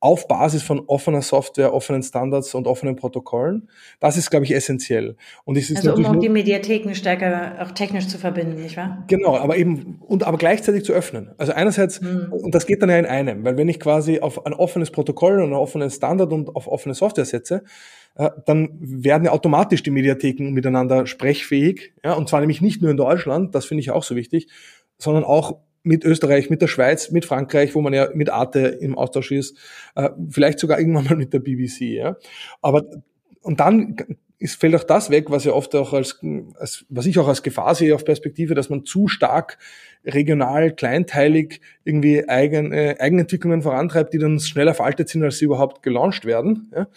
auf Basis von offener Software, offenen Standards und offenen Protokollen. Das ist, glaube ich, essentiell. Und es ist also um auch die Mediatheken stärker auch technisch zu verbinden, nicht wahr? Genau, aber eben und aber gleichzeitig zu öffnen. Also einerseits hm. und das geht dann ja in einem, weil wenn ich quasi auf ein offenes Protokoll und einen offenen Standard und auf offene Software setze, äh, dann werden ja automatisch die Mediatheken miteinander sprechfähig. Ja, und zwar nämlich nicht nur in Deutschland, das finde ich auch so wichtig, sondern auch mit Österreich, mit der Schweiz, mit Frankreich, wo man ja mit Arte im Austausch ist, äh, vielleicht sogar irgendwann mal mit der BBC. Ja. Aber und dann ist, fällt auch das weg, was ja oft auch als, als, was ich auch als Gefahr sehe auf Perspektive, dass man zu stark regional, kleinteilig irgendwie eigen, äh, Eigenentwicklungen vorantreibt, die dann schneller veraltet sind, als sie überhaupt gelauncht werden. Ja?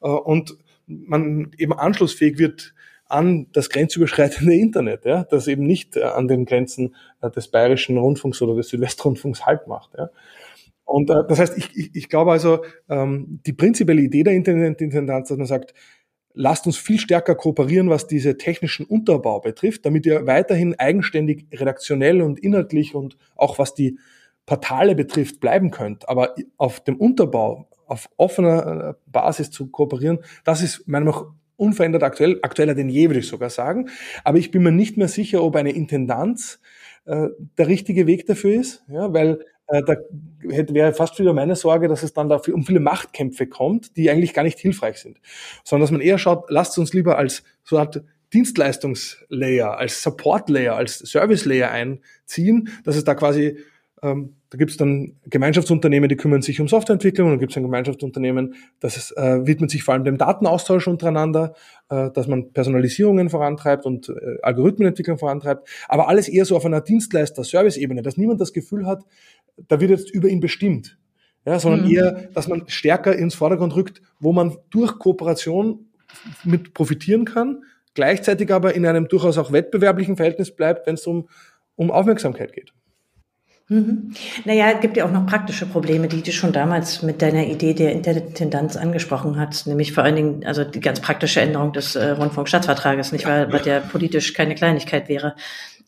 Äh, und man eben anschlussfähig wird an das grenzüberschreitende Internet, ja, das eben nicht äh, an den Grenzen äh, des bayerischen Rundfunks oder des Südwestrundfunks halt macht. Ja. Und äh, das heißt, ich, ich, ich glaube also, ähm, die prinzipielle Idee der Internetintendanz, dass man sagt, lasst uns viel stärker kooperieren, was diese technischen Unterbau betrifft, damit ihr weiterhin eigenständig redaktionell und inhaltlich und auch was die Portale betrifft, bleiben könnt. Aber auf dem Unterbau, auf offener äh, Basis zu kooperieren, das ist meiner Meinung nach unverändert aktuell, aktueller denn je, würde ich sogar sagen. Aber ich bin mir nicht mehr sicher, ob eine Intendanz äh, der richtige Weg dafür ist, ja, weil äh, da hätte, wäre fast wieder meine Sorge, dass es dann dafür um viele Machtkämpfe kommt, die eigentlich gar nicht hilfreich sind, sondern dass man eher schaut, lasst uns lieber als so Art Dienstleistungslayer, als Support-Layer, als Service-Layer einziehen, dass es da quasi ähm, da gibt es dann Gemeinschaftsunternehmen, die kümmern sich um Softwareentwicklung, und dann gibt es ein Gemeinschaftsunternehmen, das äh, widmet sich vor allem dem Datenaustausch untereinander, äh, dass man Personalisierungen vorantreibt und äh, Algorithmenentwicklung vorantreibt, aber alles eher so auf einer Dienstleister-Service-Ebene, dass niemand das Gefühl hat, da wird jetzt über ihn bestimmt, ja, sondern mhm. eher, dass man stärker ins Vordergrund rückt, wo man durch Kooperation mit profitieren kann, gleichzeitig aber in einem durchaus auch wettbewerblichen Verhältnis bleibt, wenn es um, um Aufmerksamkeit geht. Mhm. Naja, es gibt ja auch noch praktische Probleme, die du schon damals mit deiner Idee der Intendanz angesprochen hast, nämlich vor allen Dingen also die ganz praktische Änderung des äh, Rundfunkstaatsvertrages, nicht wahr, was ja politisch keine Kleinigkeit wäre.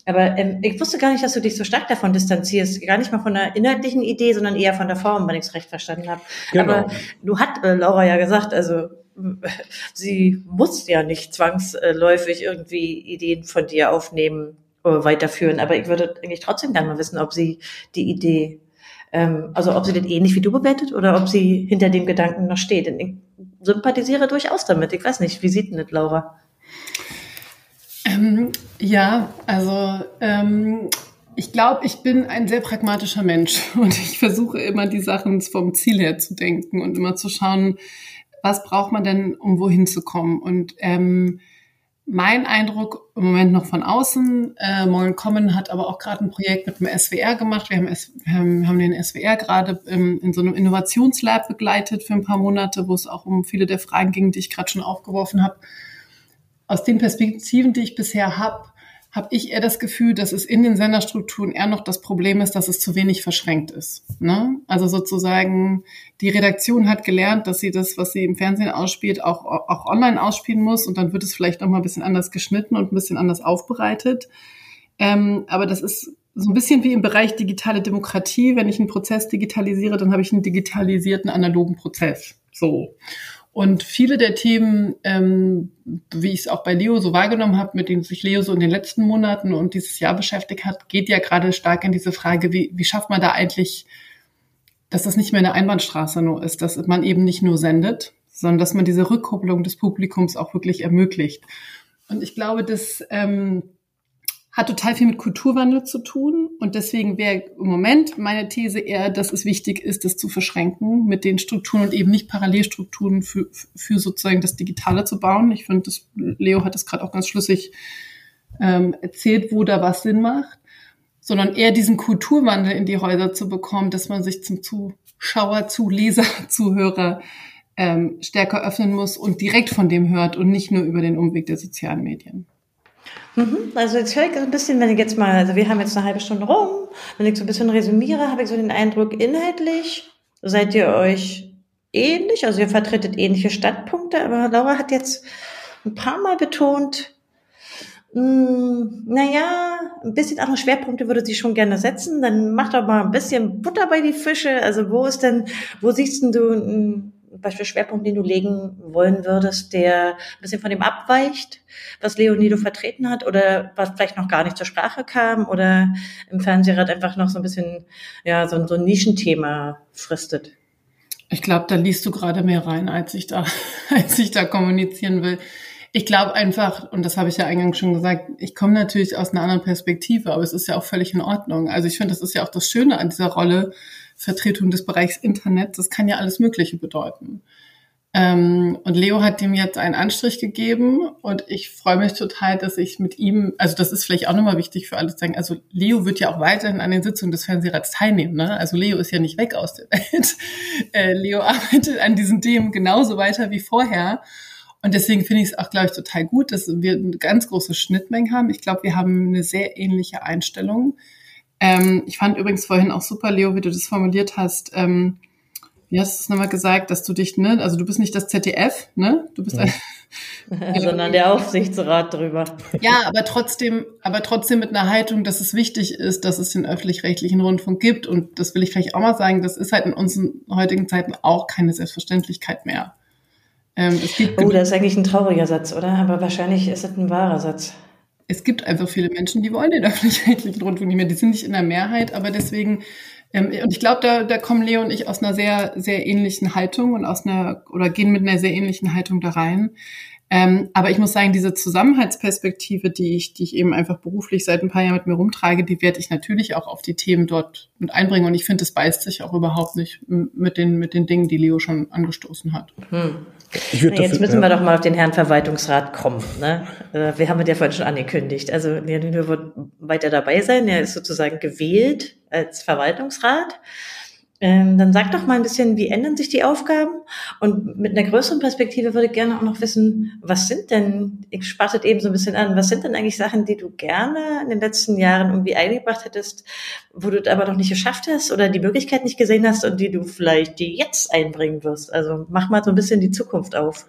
Aber ähm, ich wusste gar nicht, dass du dich so stark davon distanzierst, gar nicht mal von der inhaltlichen Idee, sondern eher von der Form, wenn ich es recht verstanden habe. Genau. Aber du hat äh, Laura ja gesagt, also sie muss ja nicht zwangsläufig irgendwie Ideen von dir aufnehmen, weiterführen. Aber ich würde eigentlich trotzdem gerne mal wissen, ob sie die Idee, ähm, also ob sie das ähnlich wie du bewertet oder ob sie hinter dem Gedanken noch steht. Denn ich sympathisiere durchaus damit. Ich weiß nicht, wie sieht denn das, Laura? Ähm, ja, also ähm, ich glaube, ich bin ein sehr pragmatischer Mensch und ich versuche immer die Sachen vom Ziel her zu denken und immer zu schauen, was braucht man denn, um wohin zu kommen. Und ähm, mein Eindruck im Moment noch von außen, äh, Moin Common hat aber auch gerade ein Projekt mit dem SWR gemacht. Wir haben, S haben den SWR gerade ähm, in so einem Innovationslab begleitet für ein paar Monate, wo es auch um viele der Fragen ging, die ich gerade schon aufgeworfen habe. Aus den Perspektiven, die ich bisher habe, habe ich eher das Gefühl, dass es in den Senderstrukturen eher noch das Problem ist, dass es zu wenig verschränkt ist. Ne? Also sozusagen, die Redaktion hat gelernt, dass sie das, was sie im Fernsehen ausspielt, auch, auch online ausspielen muss und dann wird es vielleicht noch mal ein bisschen anders geschnitten und ein bisschen anders aufbereitet. Ähm, aber das ist so ein bisschen wie im Bereich digitale Demokratie. Wenn ich einen Prozess digitalisiere, dann habe ich einen digitalisierten analogen Prozess. So. Und viele der Themen, ähm, wie ich es auch bei Leo so wahrgenommen habe, mit denen sich Leo so in den letzten Monaten und dieses Jahr beschäftigt hat, geht ja gerade stark in diese Frage, wie, wie schafft man da eigentlich, dass das nicht mehr eine Einbahnstraße nur ist, dass man eben nicht nur sendet, sondern dass man diese Rückkopplung des Publikums auch wirklich ermöglicht. Und ich glaube, dass ähm, hat total viel mit Kulturwandel zu tun. Und deswegen wäre im Moment meine These eher, dass es wichtig ist, das zu verschränken mit den Strukturen und eben nicht Parallelstrukturen für, für sozusagen das Digitale zu bauen. Ich finde, Leo hat das gerade auch ganz schlüssig ähm, erzählt, wo da was Sinn macht, sondern eher diesen Kulturwandel in die Häuser zu bekommen, dass man sich zum Zuschauer, Zuleser, Zuhörer ähm, stärker öffnen muss und direkt von dem hört und nicht nur über den Umweg der sozialen Medien. Mhm. Also jetzt höre ich so ein bisschen, wenn ich jetzt mal, also wir haben jetzt eine halbe Stunde rum, wenn ich so ein bisschen resümiere, habe ich so den Eindruck, inhaltlich seid ihr euch ähnlich, also ihr vertretet ähnliche Standpunkte, aber Laura hat jetzt ein paar Mal betont, Mm, naja, ein bisschen andere Schwerpunkte würde sie schon gerne setzen. Dann mach doch mal ein bisschen Butter bei die Fische. Also wo ist denn, wo siehst denn du Beispiel Schwerpunkt, den du legen wollen würdest, der ein bisschen von dem abweicht, was Leonido vertreten hat oder was vielleicht noch gar nicht zur Sprache kam oder im Fernsehrat einfach noch so ein bisschen, ja, so, so ein Nischenthema fristet? Ich glaube, da liest du gerade mehr rein, als ich da, als ich da kommunizieren will. Ich glaube einfach, und das habe ich ja eingangs schon gesagt, ich komme natürlich aus einer anderen Perspektive, aber es ist ja auch völlig in Ordnung. Also ich finde, das ist ja auch das Schöne an dieser Rolle Vertretung des Bereichs Internet. Das kann ja alles Mögliche bedeuten. Ähm, und Leo hat dem jetzt einen Anstrich gegeben und ich freue mich total, dass ich mit ihm, also das ist vielleicht auch nochmal wichtig für alle zu sagen, also Leo wird ja auch weiterhin an den Sitzungen des Fernsehrats teilnehmen. Ne? Also Leo ist ja nicht weg aus der Welt. Äh, Leo arbeitet an diesen Themen genauso weiter wie vorher. Und deswegen finde ich es auch, glaube ich, total gut, dass wir eine ganz große Schnittmenge haben. Ich glaube, wir haben eine sehr ähnliche Einstellung. Ähm, ich fand übrigens vorhin auch super, Leo, wie du das formuliert hast. Ähm, wie hast du es nochmal gesagt, dass du dich, ne, also du bist nicht das ZDF, ne? Du bist ja. ein, sondern der Aufsichtsrat drüber. Ja, aber trotzdem, aber trotzdem mit einer Haltung, dass es wichtig ist, dass es den öffentlich-rechtlichen Rundfunk gibt. Und das will ich vielleicht auch mal sagen, das ist halt in unseren heutigen Zeiten auch keine Selbstverständlichkeit mehr. Ähm, oh, das ist eigentlich ein trauriger Satz, oder? Aber wahrscheinlich ist es ein wahrer Satz. Es gibt einfach viele Menschen, die wollen den öffentlich-rechtlichen Rundfunk nicht mehr. Die sind nicht in der Mehrheit, aber deswegen, ähm, und ich glaube, da, da kommen Leo und ich aus einer sehr, sehr ähnlichen Haltung und aus einer, oder gehen mit einer sehr ähnlichen Haltung da rein. Ähm, aber ich muss sagen, diese Zusammenhaltsperspektive, die ich, die ich eben einfach beruflich seit ein paar Jahren mit mir rumtrage, die werde ich natürlich auch auf die Themen dort mit einbringen. Und ich finde, es beißt sich auch überhaupt nicht mit den, mit den Dingen, die Leo schon angestoßen hat. Hm. Na, jetzt müssen wir doch mal auf den Herrn Verwaltungsrat kommen. Ne? Äh, wir haben es ja vorhin schon angekündigt. Also Leonino wird weiter dabei sein. Er ist sozusagen gewählt als Verwaltungsrat. Ähm, dann sag doch mal ein bisschen, wie ändern sich die Aufgaben? Und mit einer größeren Perspektive würde ich gerne auch noch wissen, was sind denn, ich spartet eben so ein bisschen an, was sind denn eigentlich Sachen, die du gerne in den letzten Jahren irgendwie eingebracht hättest, wo du es aber noch nicht geschafft hast oder die Möglichkeit nicht gesehen hast und die du vielleicht jetzt einbringen wirst? Also mach mal so ein bisschen die Zukunft auf.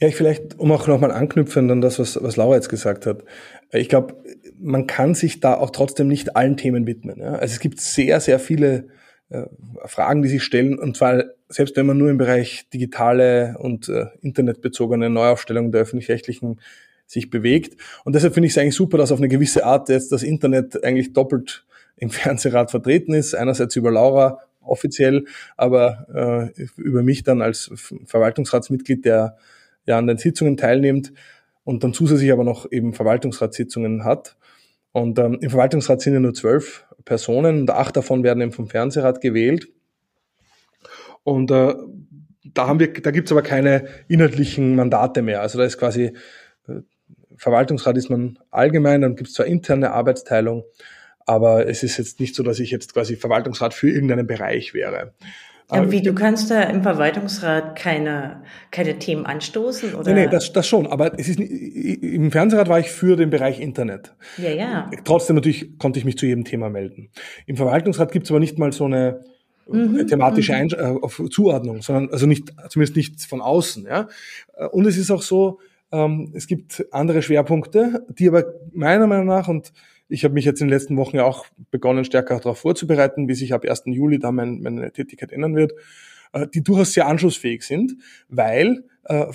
Ja, ich vielleicht, um auch nochmal anknüpfen an das, was, was Laura jetzt gesagt hat. Ich glaube, man kann sich da auch trotzdem nicht allen Themen widmen. Ja? Also es gibt sehr, sehr viele äh, Fragen, die sich stellen, und zwar selbst wenn man nur im Bereich digitale und äh, internetbezogene Neuaufstellung der öffentlich-rechtlichen sich bewegt. Und deshalb finde ich es eigentlich super, dass auf eine gewisse Art jetzt das Internet eigentlich doppelt im Fernsehrat vertreten ist. Einerseits über Laura offiziell, aber äh, über mich dann als Verwaltungsratsmitglied, der ja an den Sitzungen teilnimmt und dann zusätzlich aber noch eben Verwaltungsratssitzungen hat. Und ähm, im Verwaltungsrat sind ja nur zwölf Personen und acht davon werden eben vom Fernsehrat gewählt. Und äh, da haben wir, da gibt's aber keine inhaltlichen Mandate mehr. Also da ist quasi äh, Verwaltungsrat ist man allgemein, dann gibt's zwar interne Arbeitsteilung, aber es ist jetzt nicht so, dass ich jetzt quasi Verwaltungsrat für irgendeinen Bereich wäre. Ja, wie, du kannst da im Verwaltungsrat keine, keine Themen anstoßen? Oder? Nee, nee, das, das schon. Aber es ist, im Fernsehrat war ich für den Bereich Internet. Ja, ja. Trotzdem natürlich konnte ich mich zu jedem Thema melden. Im Verwaltungsrat gibt es aber nicht mal so eine mhm, thematische mhm. äh, Zuordnung, sondern also nicht, zumindest nicht von außen. Ja? Und es ist auch so, ähm, es gibt andere Schwerpunkte, die aber meiner Meinung nach und ich habe mich jetzt in den letzten Wochen ja auch begonnen, stärker darauf vorzubereiten, wie sich ab 1. Juli da mein, meine Tätigkeit ändern wird, äh, die durchaus sehr anschlussfähig sind, weil äh,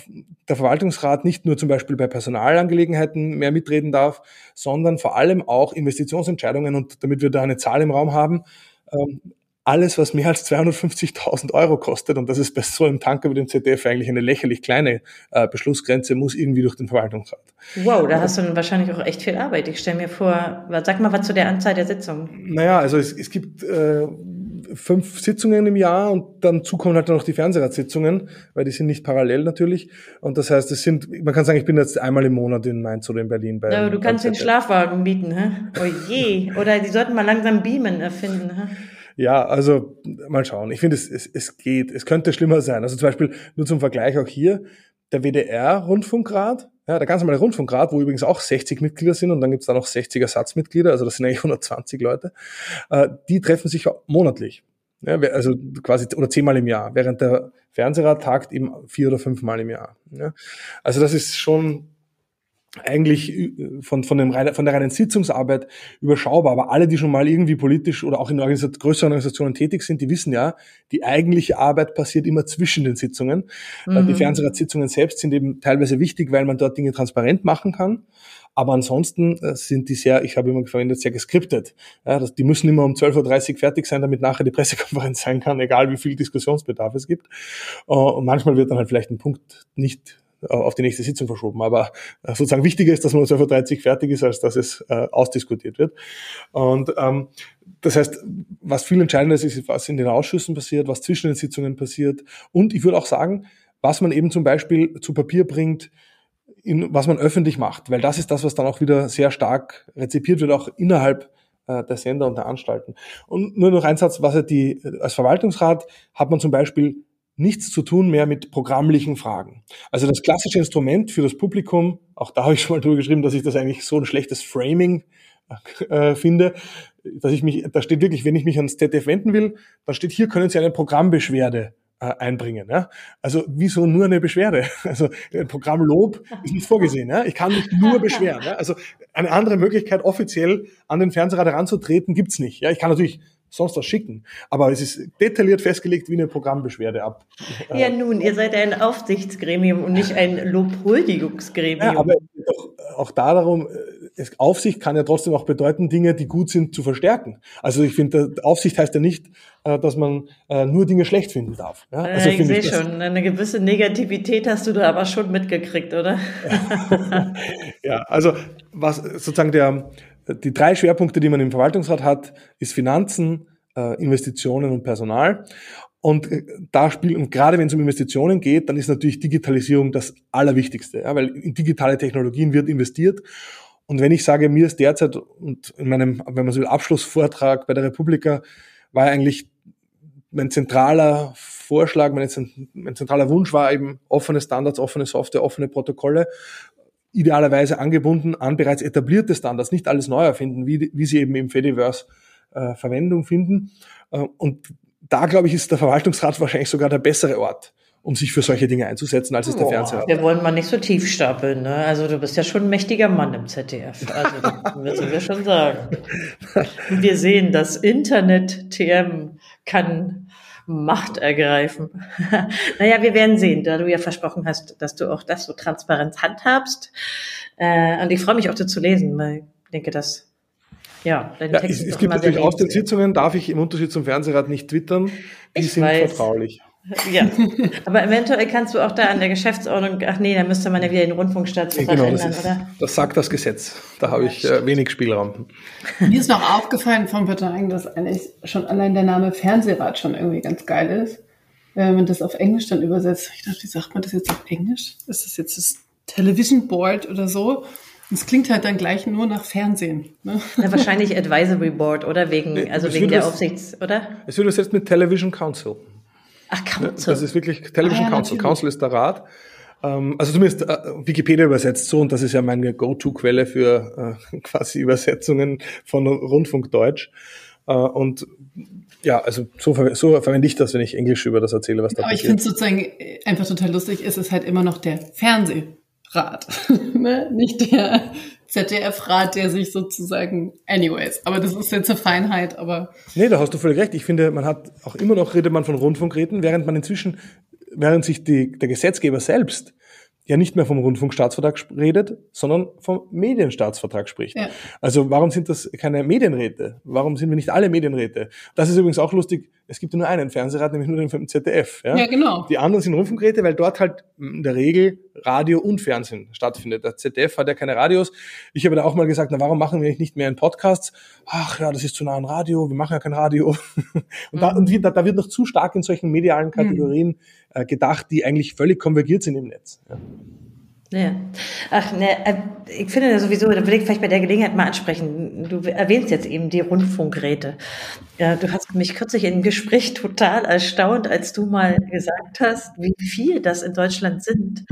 der Verwaltungsrat nicht nur zum Beispiel bei Personalangelegenheiten mehr mitreden darf, sondern vor allem auch Investitionsentscheidungen und damit wir da eine Zahl im Raum haben, ähm, alles, was mehr als 250.000 Euro kostet, und das ist bei so einem Tanker wie dem ZDF eigentlich eine lächerlich kleine äh, Beschlussgrenze, muss irgendwie durch den Verwaltungsrat. Wow, da hast du dann wahrscheinlich auch echt viel Arbeit. Ich stelle mir vor, sag mal was zu der Anzahl der Sitzungen. Naja, also es, es gibt äh, fünf Sitzungen im Jahr und dann zukommen halt noch die Fernsehratssitzungen, weil die sind nicht parallel natürlich. Und das heißt, es sind, man kann sagen, ich bin jetzt einmal im Monat in Mainz oder in Berlin bei. Ja, du kannst den Schlafwagen mieten, hä? Oh je. Oder die sollten mal langsam Beamen erfinden, hä? Ja, also mal schauen. Ich finde, es, es, es geht. Es könnte schlimmer sein. Also zum Beispiel nur zum Vergleich auch hier, der WDR-Rundfunkrat, ja, der ganz normale Rundfunkrat, wo übrigens auch 60 Mitglieder sind und dann gibt's da noch 60 Ersatzmitglieder, also das sind eigentlich 120 Leute, äh, die treffen sich monatlich. Ja, also quasi oder zehnmal im Jahr, während der Fernsehrat tagt eben vier oder fünfmal im Jahr. Ja. Also das ist schon eigentlich äh, von, von, dem, von der reinen Sitzungsarbeit überschaubar. Aber alle, die schon mal irgendwie politisch oder auch in Organisat größeren Organisationen tätig sind, die wissen ja, die eigentliche Arbeit passiert immer zwischen den Sitzungen. Äh, mhm. Die Fernsehratssitzungen selbst sind eben teilweise wichtig, weil man dort Dinge transparent machen kann. Aber ansonsten äh, sind die sehr, ich habe immer verwendet, sehr geskriptet. Ja, das, die müssen immer um 12.30 Uhr fertig sein, damit nachher die Pressekonferenz sein kann, egal wie viel Diskussionsbedarf es gibt. Und manchmal wird dann halt vielleicht ein Punkt nicht auf die nächste Sitzung verschoben. Aber äh, sozusagen wichtiger ist, dass man um 12.30 Uhr fertig ist, als dass es äh, ausdiskutiert wird. Und ähm, das heißt, was viel entscheidender ist, ist, was in den Ausschüssen passiert, was zwischen den Sitzungen passiert. Und ich würde auch sagen, was man eben zum Beispiel zu Papier bringt, in, was man öffentlich macht, weil das ist das, was dann auch wieder sehr stark rezipiert wird, auch innerhalb äh, der Sender und der Anstalten. Und nur noch ein Satz, was er die, als Verwaltungsrat hat man zum Beispiel nichts zu tun mehr mit programmlichen Fragen. Also das klassische Instrument für das Publikum, auch da habe ich schon mal drüber geschrieben, dass ich das eigentlich so ein schlechtes Framing äh, finde, dass ich mich, da steht wirklich, wenn ich mich ans ZDF wenden will, dann steht hier, können Sie eine Programmbeschwerde äh, einbringen. Ja? Also wieso nur eine Beschwerde? Also ein Programmlob ist nicht vorgesehen. Ja? Ich kann mich nur beschweren. Ja? Also eine andere Möglichkeit, offiziell an den Fernsehrat heranzutreten, gibt's nicht. Ja? Ich kann natürlich sonst was schicken. Aber es ist detailliert festgelegt wie eine Programmbeschwerde ab. Ja, nun, ihr seid ein Aufsichtsgremium und nicht ein Lobhuldigungsgremium. Ja, aber doch auch da darum, äh, Aufsicht kann ja trotzdem auch bedeuten, Dinge, die gut sind, zu verstärken. Also ich finde, Aufsicht heißt ja nicht, äh, dass man äh, nur Dinge schlecht finden darf. Ja, also ich sehe schon, eine gewisse Negativität hast du da aber schon mitgekriegt, oder? ja, also was sozusagen der, die drei Schwerpunkte, die man im Verwaltungsrat hat, ist Finanzen, äh, Investitionen und Personal. Und äh, da spielt, und gerade wenn es um Investitionen geht, dann ist natürlich Digitalisierung das Allerwichtigste, ja, weil in digitale Technologien wird investiert. Und wenn ich sage, mir ist derzeit, und in meinem, wenn man so will, Abschlussvortrag bei der Republika, war eigentlich mein zentraler Vorschlag, mein, mein zentraler Wunsch war eben offene Standards, offene Software, offene Protokolle idealerweise angebunden an bereits etablierte Standards, nicht alles neu erfinden, wie, wie sie eben im Fediverse äh, Verwendung finden. Äh, und da, glaube ich, ist der Verwaltungsrat wahrscheinlich sogar der bessere Ort, um sich für solche Dinge einzusetzen, als es der Fernseher Wir wollen mal nicht so tief stapeln. Ne? Also du bist ja schon ein mächtiger Mann im ZDF. Also das müssen wir schon sagen. Wir sehen, das Internet TM kann Macht ergreifen. naja, wir werden sehen, da du ja versprochen hast, dass du auch das so transparent handhabst. Äh, und ich freue mich auch, das zu lesen, weil ich denke, dass ja, dein ja, es, es gibt natürlich aus den Sitzungen, darf ich im Unterschied zum Fernsehrat nicht twittern. Die ich sind weiß. vertraulich. Ja, aber eventuell kannst du auch da an der Geschäftsordnung, ach nee, da müsste man ja wieder den Rundfunkstaat ja, genau, verändern, das oder? Das sagt das Gesetz. Da habe ich äh, wenig Spielraum. Mir ist noch aufgefallen vom Parteien, dass eigentlich schon allein der Name Fernsehrat schon irgendwie ganz geil ist. Wenn man das auf Englisch dann übersetzt. Ich dachte, wie sagt man das jetzt auf Englisch? Ist das jetzt das Television Board oder so? Es klingt halt dann gleich nur nach Fernsehen. Ne? Ja, wahrscheinlich Advisory Board, oder? Wegen, also wegen der Aufsichts, oder? Es wird übersetzt mit Television Council. Ach, Council. Das ist wirklich Television ah, ja, Council. Natürlich. Council ist der Rat. Ähm, also zumindest äh, Wikipedia übersetzt so und das ist ja meine Go-To-Quelle für äh, quasi Übersetzungen von Rundfunkdeutsch. Äh, und ja, also so, so verwende ich das, wenn ich Englisch über das erzähle, was da Aber passiert. Aber ich finde sozusagen einfach total lustig, ist es halt immer noch der Fernsehrat, ne? nicht der ZDF-Rat, der sich sozusagen, anyways, aber das ist jetzt eine Feinheit, aber. Nee, da hast du völlig recht. Ich finde, man hat auch immer noch redet man von Rundfunkräten, während man inzwischen, während sich die, der Gesetzgeber selbst ja nicht mehr vom Rundfunkstaatsvertrag redet, sondern vom Medienstaatsvertrag spricht. Ja. Also warum sind das keine Medienräte? Warum sind wir nicht alle Medienräte? Das ist übrigens auch lustig. Es gibt ja nur einen Fernsehrat, nämlich nur den vom ZDF. Ja? ja, genau. Die anderen sind Rundfunkräte, weil dort halt in der Regel Radio und Fernsehen stattfindet. Der ZDF hat ja keine Radios. Ich habe da auch mal gesagt, na warum machen wir nicht mehr einen Podcast? Ach ja, das ist zu nah an Radio, wir machen ja kein Radio. und, da, und da, da wird noch zu stark in solchen medialen Kategorien mhm gedacht, die eigentlich völlig konvergiert sind im Netz. Ja. Ja. Ach, ne, äh, ich finde sowieso, da will ich vielleicht bei der Gelegenheit mal ansprechen. Du erwähnst jetzt eben die Rundfunkräte. Du hast mich kürzlich in einem Gespräch total erstaunt, als du mal gesagt hast, wie viel das in Deutschland sind.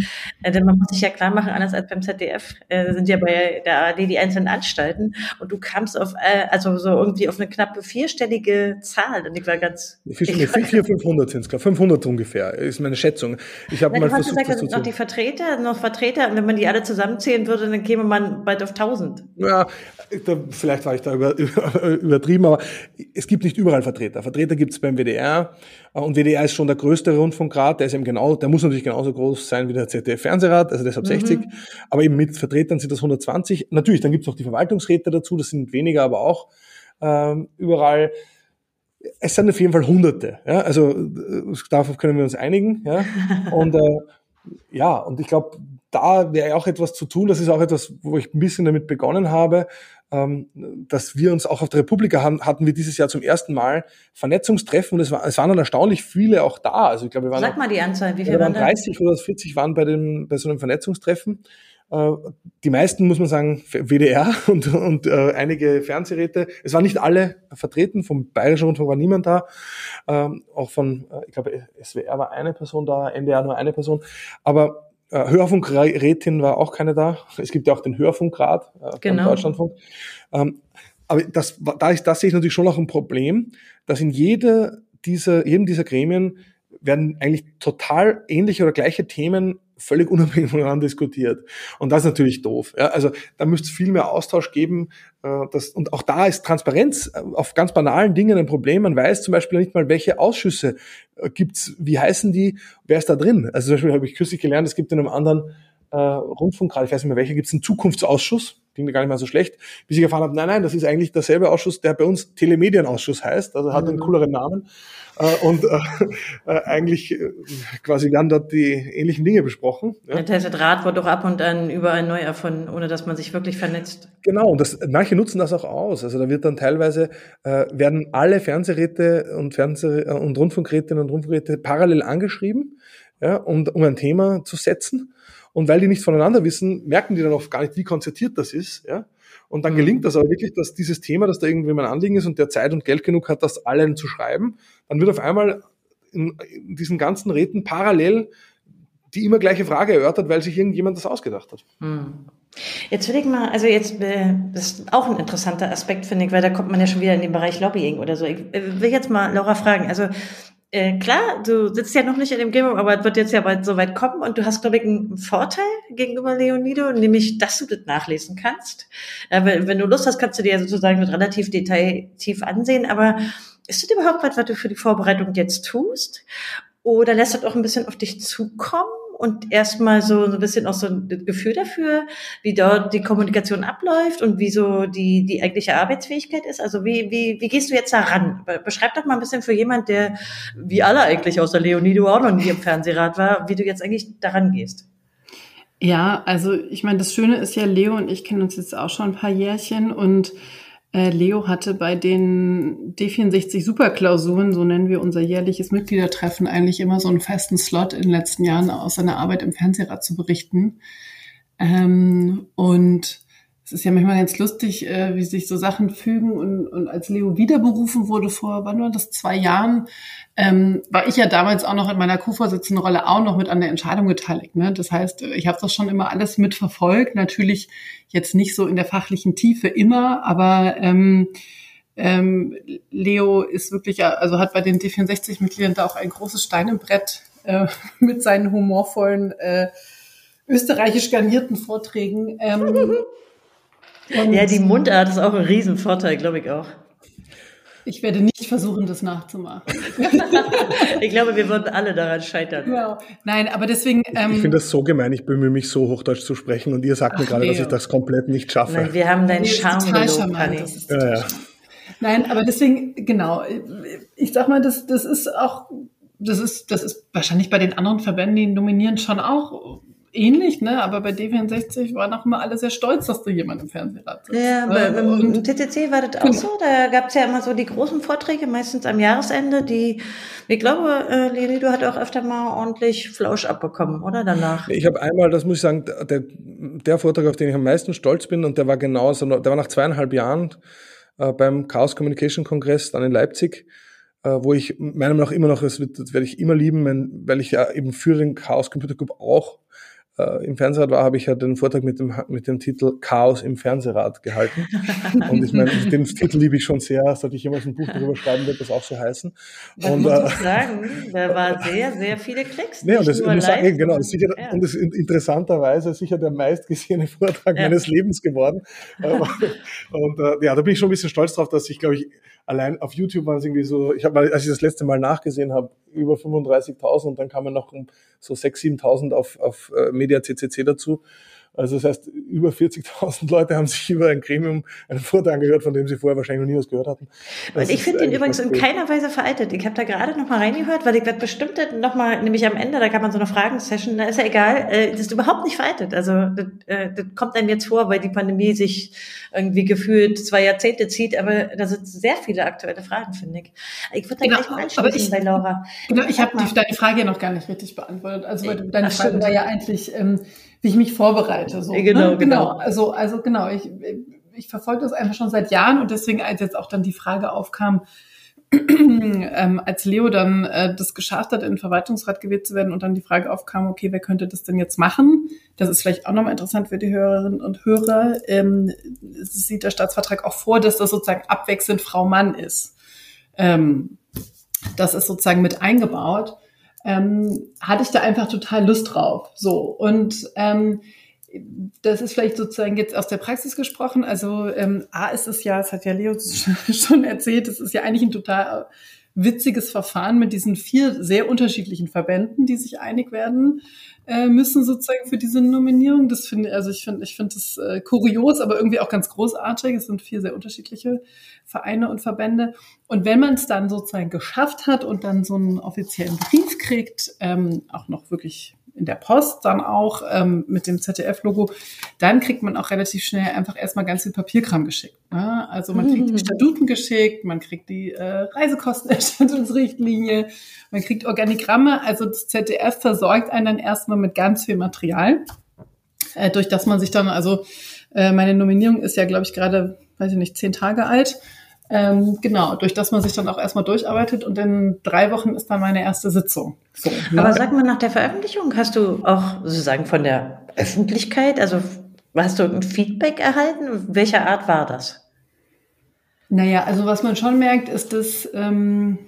Äh, denn man muss sich ja klar machen, anders als beim ZDF, äh, sind ja bei der ARD die einzelnen Anstalten. Und du kamst auf, also so irgendwie auf eine knappe vierstellige Zahl. Und ich war ganz. 400, 500 sind es, glaube 500 ungefähr, ist meine Schätzung. Ich habe mal versucht, gesagt, das sind noch die Vertreter, noch Vertreter Vertreter. Und wenn man die alle zusammenzählen würde, dann käme man bald auf 1000. Ja, da, vielleicht war ich da über, über, übertrieben, aber es gibt nicht überall Vertreter. Vertreter gibt es beim WDR und WDR ist schon der größte Rundfunkrat. Der ist eben genau, der muss natürlich genauso groß sein wie der ZDF-Fernsehrat, also deshalb mhm. 60. Aber eben mit Vertretern sind das 120. Natürlich, dann gibt es noch die Verwaltungsräte dazu, das sind weniger, aber auch ähm, überall es sind auf jeden Fall Hunderte. Ja? Also darauf können wir uns einigen. Ja? Und äh, ja, und ich glaube, da wäre auch etwas zu tun. Das ist auch etwas, wo ich ein bisschen damit begonnen habe, ähm, dass wir uns auch auf der Republika haben, hatten wir dieses Jahr zum ersten Mal Vernetzungstreffen und es, war, es waren dann erstaunlich viele auch da. Also ich glaube, wir waren Sag mal die Anzahl, wie viele waren 30 oder 40 waren bei dem bei so einem Vernetzungstreffen. Äh, die meisten, muss man sagen, WDR und, und äh, einige Fernsehräte. Es waren nicht alle vertreten, vom Bayerischen Rundfunk war niemand da. Ähm, auch von, äh, ich glaube, SWR war eine Person da, NDR nur eine Person. Aber äh, Hörfunkrätin war auch keine da. Es gibt ja auch den Hörfunkrat äh, genau. Deutschlandfunk. Ähm, aber das, da, ist, das sehe ich natürlich schon noch ein Problem, dass in jeder dieser, jedem dieser Gremien werden eigentlich total ähnliche oder gleiche Themen völlig unabhängig voneinander diskutiert. Und das ist natürlich doof. Ja, also da müsste es viel mehr Austausch geben. Äh, das, und auch da ist Transparenz äh, auf ganz banalen Dingen ein Problem. Man weiß zum Beispiel nicht mal, welche Ausschüsse äh, gibt's, wie heißen die, wer ist da drin. Also zum Beispiel habe ich kürzlich gelernt, es gibt in einem anderen äh, Rundfunkrat, ich weiß nicht mehr welcher, gibt es einen Zukunftsausschuss, klingt gar nicht mal so schlecht, bis ich erfahren habe, nein, nein, das ist eigentlich derselbe Ausschuss, der bei uns Telemedienausschuss heißt, also hat einen mhm. cooleren Namen. Äh, und äh, äh, eigentlich äh, quasi werden dort die ähnlichen Dinge besprochen. Ja. Der Rat wird doch ab und an überall neu erfunden, ohne dass man sich wirklich vernetzt. Genau, und das, manche nutzen das auch aus. Also da wird dann teilweise, äh, werden alle Fernsehräte und Fernseh- äh, und Rundfunkrätinnen und Rundfunkräte parallel angeschrieben, ja, um, um ein Thema zu setzen. Und weil die nicht voneinander wissen, merken die dann oft gar nicht, wie konzertiert das ist. Ja? Und dann gelingt das aber wirklich, dass dieses Thema, dass da irgendwie mein Anliegen ist und der Zeit und Geld genug hat, das allen zu schreiben, dann wird auf einmal in, in diesen ganzen Räten parallel die immer gleiche Frage erörtert, weil sich irgendjemand das ausgedacht hat. Hm. Jetzt will ich mal, also jetzt, äh, das ist auch ein interessanter Aspekt, finde ich, weil da kommt man ja schon wieder in den Bereich Lobbying oder so. Ich äh, will jetzt mal Laura fragen, also äh, klar, du sitzt ja noch nicht in dem Gremium, aber es wird jetzt ja bald so weit kommen und du hast, glaube ich, einen Vorteil gegenüber Leonido, nämlich, dass du das nachlesen kannst. Äh, wenn du Lust hast, kannst du dir sozusagen mit relativ detailtief ansehen, aber ist das überhaupt was, was du für die Vorbereitung jetzt tust? Oder lässt das auch ein bisschen auf dich zukommen? Und erstmal so, so ein bisschen auch so ein Gefühl dafür, wie dort die Kommunikation abläuft und wie so die, die eigentliche Arbeitsfähigkeit ist? Also wie, wie, wie gehst du jetzt da ran? Beschreib doch mal ein bisschen für jemand, der wie alle eigentlich außer Leonido auch noch nie im Fernsehrat war, wie du jetzt eigentlich daran gehst. Ja, also ich meine, das Schöne ist ja, Leo und ich kennen uns jetzt auch schon ein paar Jährchen und Leo hatte bei den D64 Superklausuren, so nennen wir unser jährliches Mitgliedertreffen, eigentlich immer so einen festen Slot in den letzten Jahren aus seiner Arbeit im Fernsehrat zu berichten. Ähm, und es ist ja manchmal ganz lustig, äh, wie sich so Sachen fügen. Und, und als Leo wiederberufen wurde vor, wann war das, zwei Jahren, ähm, war ich ja damals auch noch in meiner Co-Vorsitzendenrolle auch noch mit an der Entscheidung beteiligt. Ne? Das heißt, ich habe das schon immer alles mitverfolgt. Natürlich jetzt nicht so in der fachlichen Tiefe immer, aber ähm, ähm, Leo ist wirklich, also hat bei den D64-Mitgliedern da auch ein großes Stein im Brett äh, mit seinen humorvollen äh, österreichisch garnierten Vorträgen. Ähm, Und ja, die Mundart ist auch ein Riesenvorteil, glaube ich auch. Ich werde nicht versuchen, das nachzumachen. ich glaube, wir würden alle daran scheitern. Genau. Nein, aber deswegen. Ähm, ich finde das so gemein. Ich bemühe mich so, Hochdeutsch zu sprechen und ihr sagt mir gerade, nee. dass ich das komplett nicht schaffe. Nein, wir haben deinen nee, Charme gelobt, ja, ja. Nein, aber deswegen, genau. Ich sag mal, das, das ist auch, das ist, das ist wahrscheinlich bei den anderen Verbänden, die nominieren, schon auch ähnlich, ne? Aber bei D64 waren auch immer alle sehr stolz, dass du jemand im Fernsehrat sitzt. Ja, bei, beim TTC war das auch genau. so. Da gab es ja immer so die großen Vorträge, meistens am Jahresende, die, ich glaube, äh, Leni, du hat auch öfter mal ordentlich Flausch abbekommen, oder danach? Ich habe einmal, das muss ich sagen, der, der Vortrag, auf den ich am meisten stolz bin, und der war genauso, der war nach zweieinhalb Jahren äh, beim Chaos Communication Kongress dann in Leipzig äh, wo ich meiner Meinung nach immer noch, das, wird, das werde ich immer lieben, weil ich ja eben für den Chaos Computer Club auch äh, im Fernsehrat war, habe ich ja den Vortrag mit dem, mit dem Titel Chaos im Fernsehrat gehalten. Und ich meine, den Titel liebe ich schon sehr, sollte ich jemals ein Buch darüber schreiben, wird das auch so heißen. Und, muss äh, ich sagen, da waren sehr, sehr viele Klicks. Nee, und das, muss sagen, genau, sicher, ja. und das ist interessanterweise sicher der meistgesehene Vortrag ja. meines Lebens geworden. und äh, ja, da bin ich schon ein bisschen stolz drauf, dass ich, glaube ich, allein auf YouTube waren es irgendwie so, ich habe, als ich das letzte Mal nachgesehen habe, über 35.000 und dann kamen noch so 6.000, 7.000 auf, auf äh, Media CCC dazu. Also das heißt, über 40.000 Leute haben sich über ein Gremium einen Vortrag angehört, von dem sie vorher wahrscheinlich noch nie was gehört hatten. Das ich finde den übrigens in keiner Weise veraltet. Ich habe da gerade noch mal reingehört, weil ich werde bestimmt noch mal, nämlich am Ende, da kann man so eine Fragen-Session, da ist ja egal, äh, das ist überhaupt nicht veraltet. Also das, äh, das kommt einem jetzt vor, weil die Pandemie sich irgendwie gefühlt zwei Jahrzehnte zieht, aber da sind sehr viele aktuelle Fragen, finde ich. Ich würde da genau, gleich mal anschließen ich, bei Laura. Genau, ich habe deine Frage ja noch gar nicht richtig beantwortet. Also deine Ach, Frage stimmt. war ja eigentlich, ähm, wie ich mich vorbereite. So, genau, ne? genau, genau. Also, also genau, ich, ich verfolge das einfach schon seit Jahren und deswegen, als jetzt auch dann die Frage aufkam, ähm, als Leo dann äh, das geschafft hat, in den Verwaltungsrat gewählt zu werden und dann die Frage aufkam, okay, wer könnte das denn jetzt machen? Das ist vielleicht auch nochmal interessant für die Hörerinnen und Hörer. Ähm, sieht der Staatsvertrag auch vor, dass das sozusagen abwechselnd Frau-Mann ist. Ähm, das ist sozusagen mit eingebaut ähm, hatte ich da einfach total Lust drauf. So und ähm, das ist vielleicht sozusagen jetzt aus der Praxis gesprochen. Also ähm, A ist es ja, das hat ja Leo schon erzählt, es ist ja eigentlich ein total witziges Verfahren mit diesen vier sehr unterschiedlichen Verbänden, die sich einig werden äh, müssen sozusagen für diese Nominierung. Das finde also ich finde ich finde das äh, kurios, aber irgendwie auch ganz großartig. Es sind vier sehr unterschiedliche Vereine und Verbände. Und wenn man es dann sozusagen geschafft hat und dann so einen offiziellen Brief kriegt, ähm, auch noch wirklich in der Post dann auch ähm, mit dem ZDF-Logo, dann kriegt man auch relativ schnell einfach erstmal ganz viel Papierkram geschickt. Ne? Also man kriegt die mhm. Statuten geschickt, man kriegt die äh, Reisekostenerstattungsrichtlinie, man kriegt Organigramme. Also das ZDF versorgt einen dann erstmal mit ganz viel Material, äh, durch das man sich dann, also äh, meine Nominierung ist ja, glaube ich, gerade, weiß ich nicht, zehn Tage alt. Ähm, genau, durch das man sich dann auch erstmal durcharbeitet und in drei Wochen ist dann meine erste Sitzung. So, ne? Aber sag mal, nach der Veröffentlichung hast du auch sozusagen von der Öffentlichkeit, also hast du ein Feedback erhalten? Welcher Art war das? Naja, also was man schon merkt, ist, dass ähm,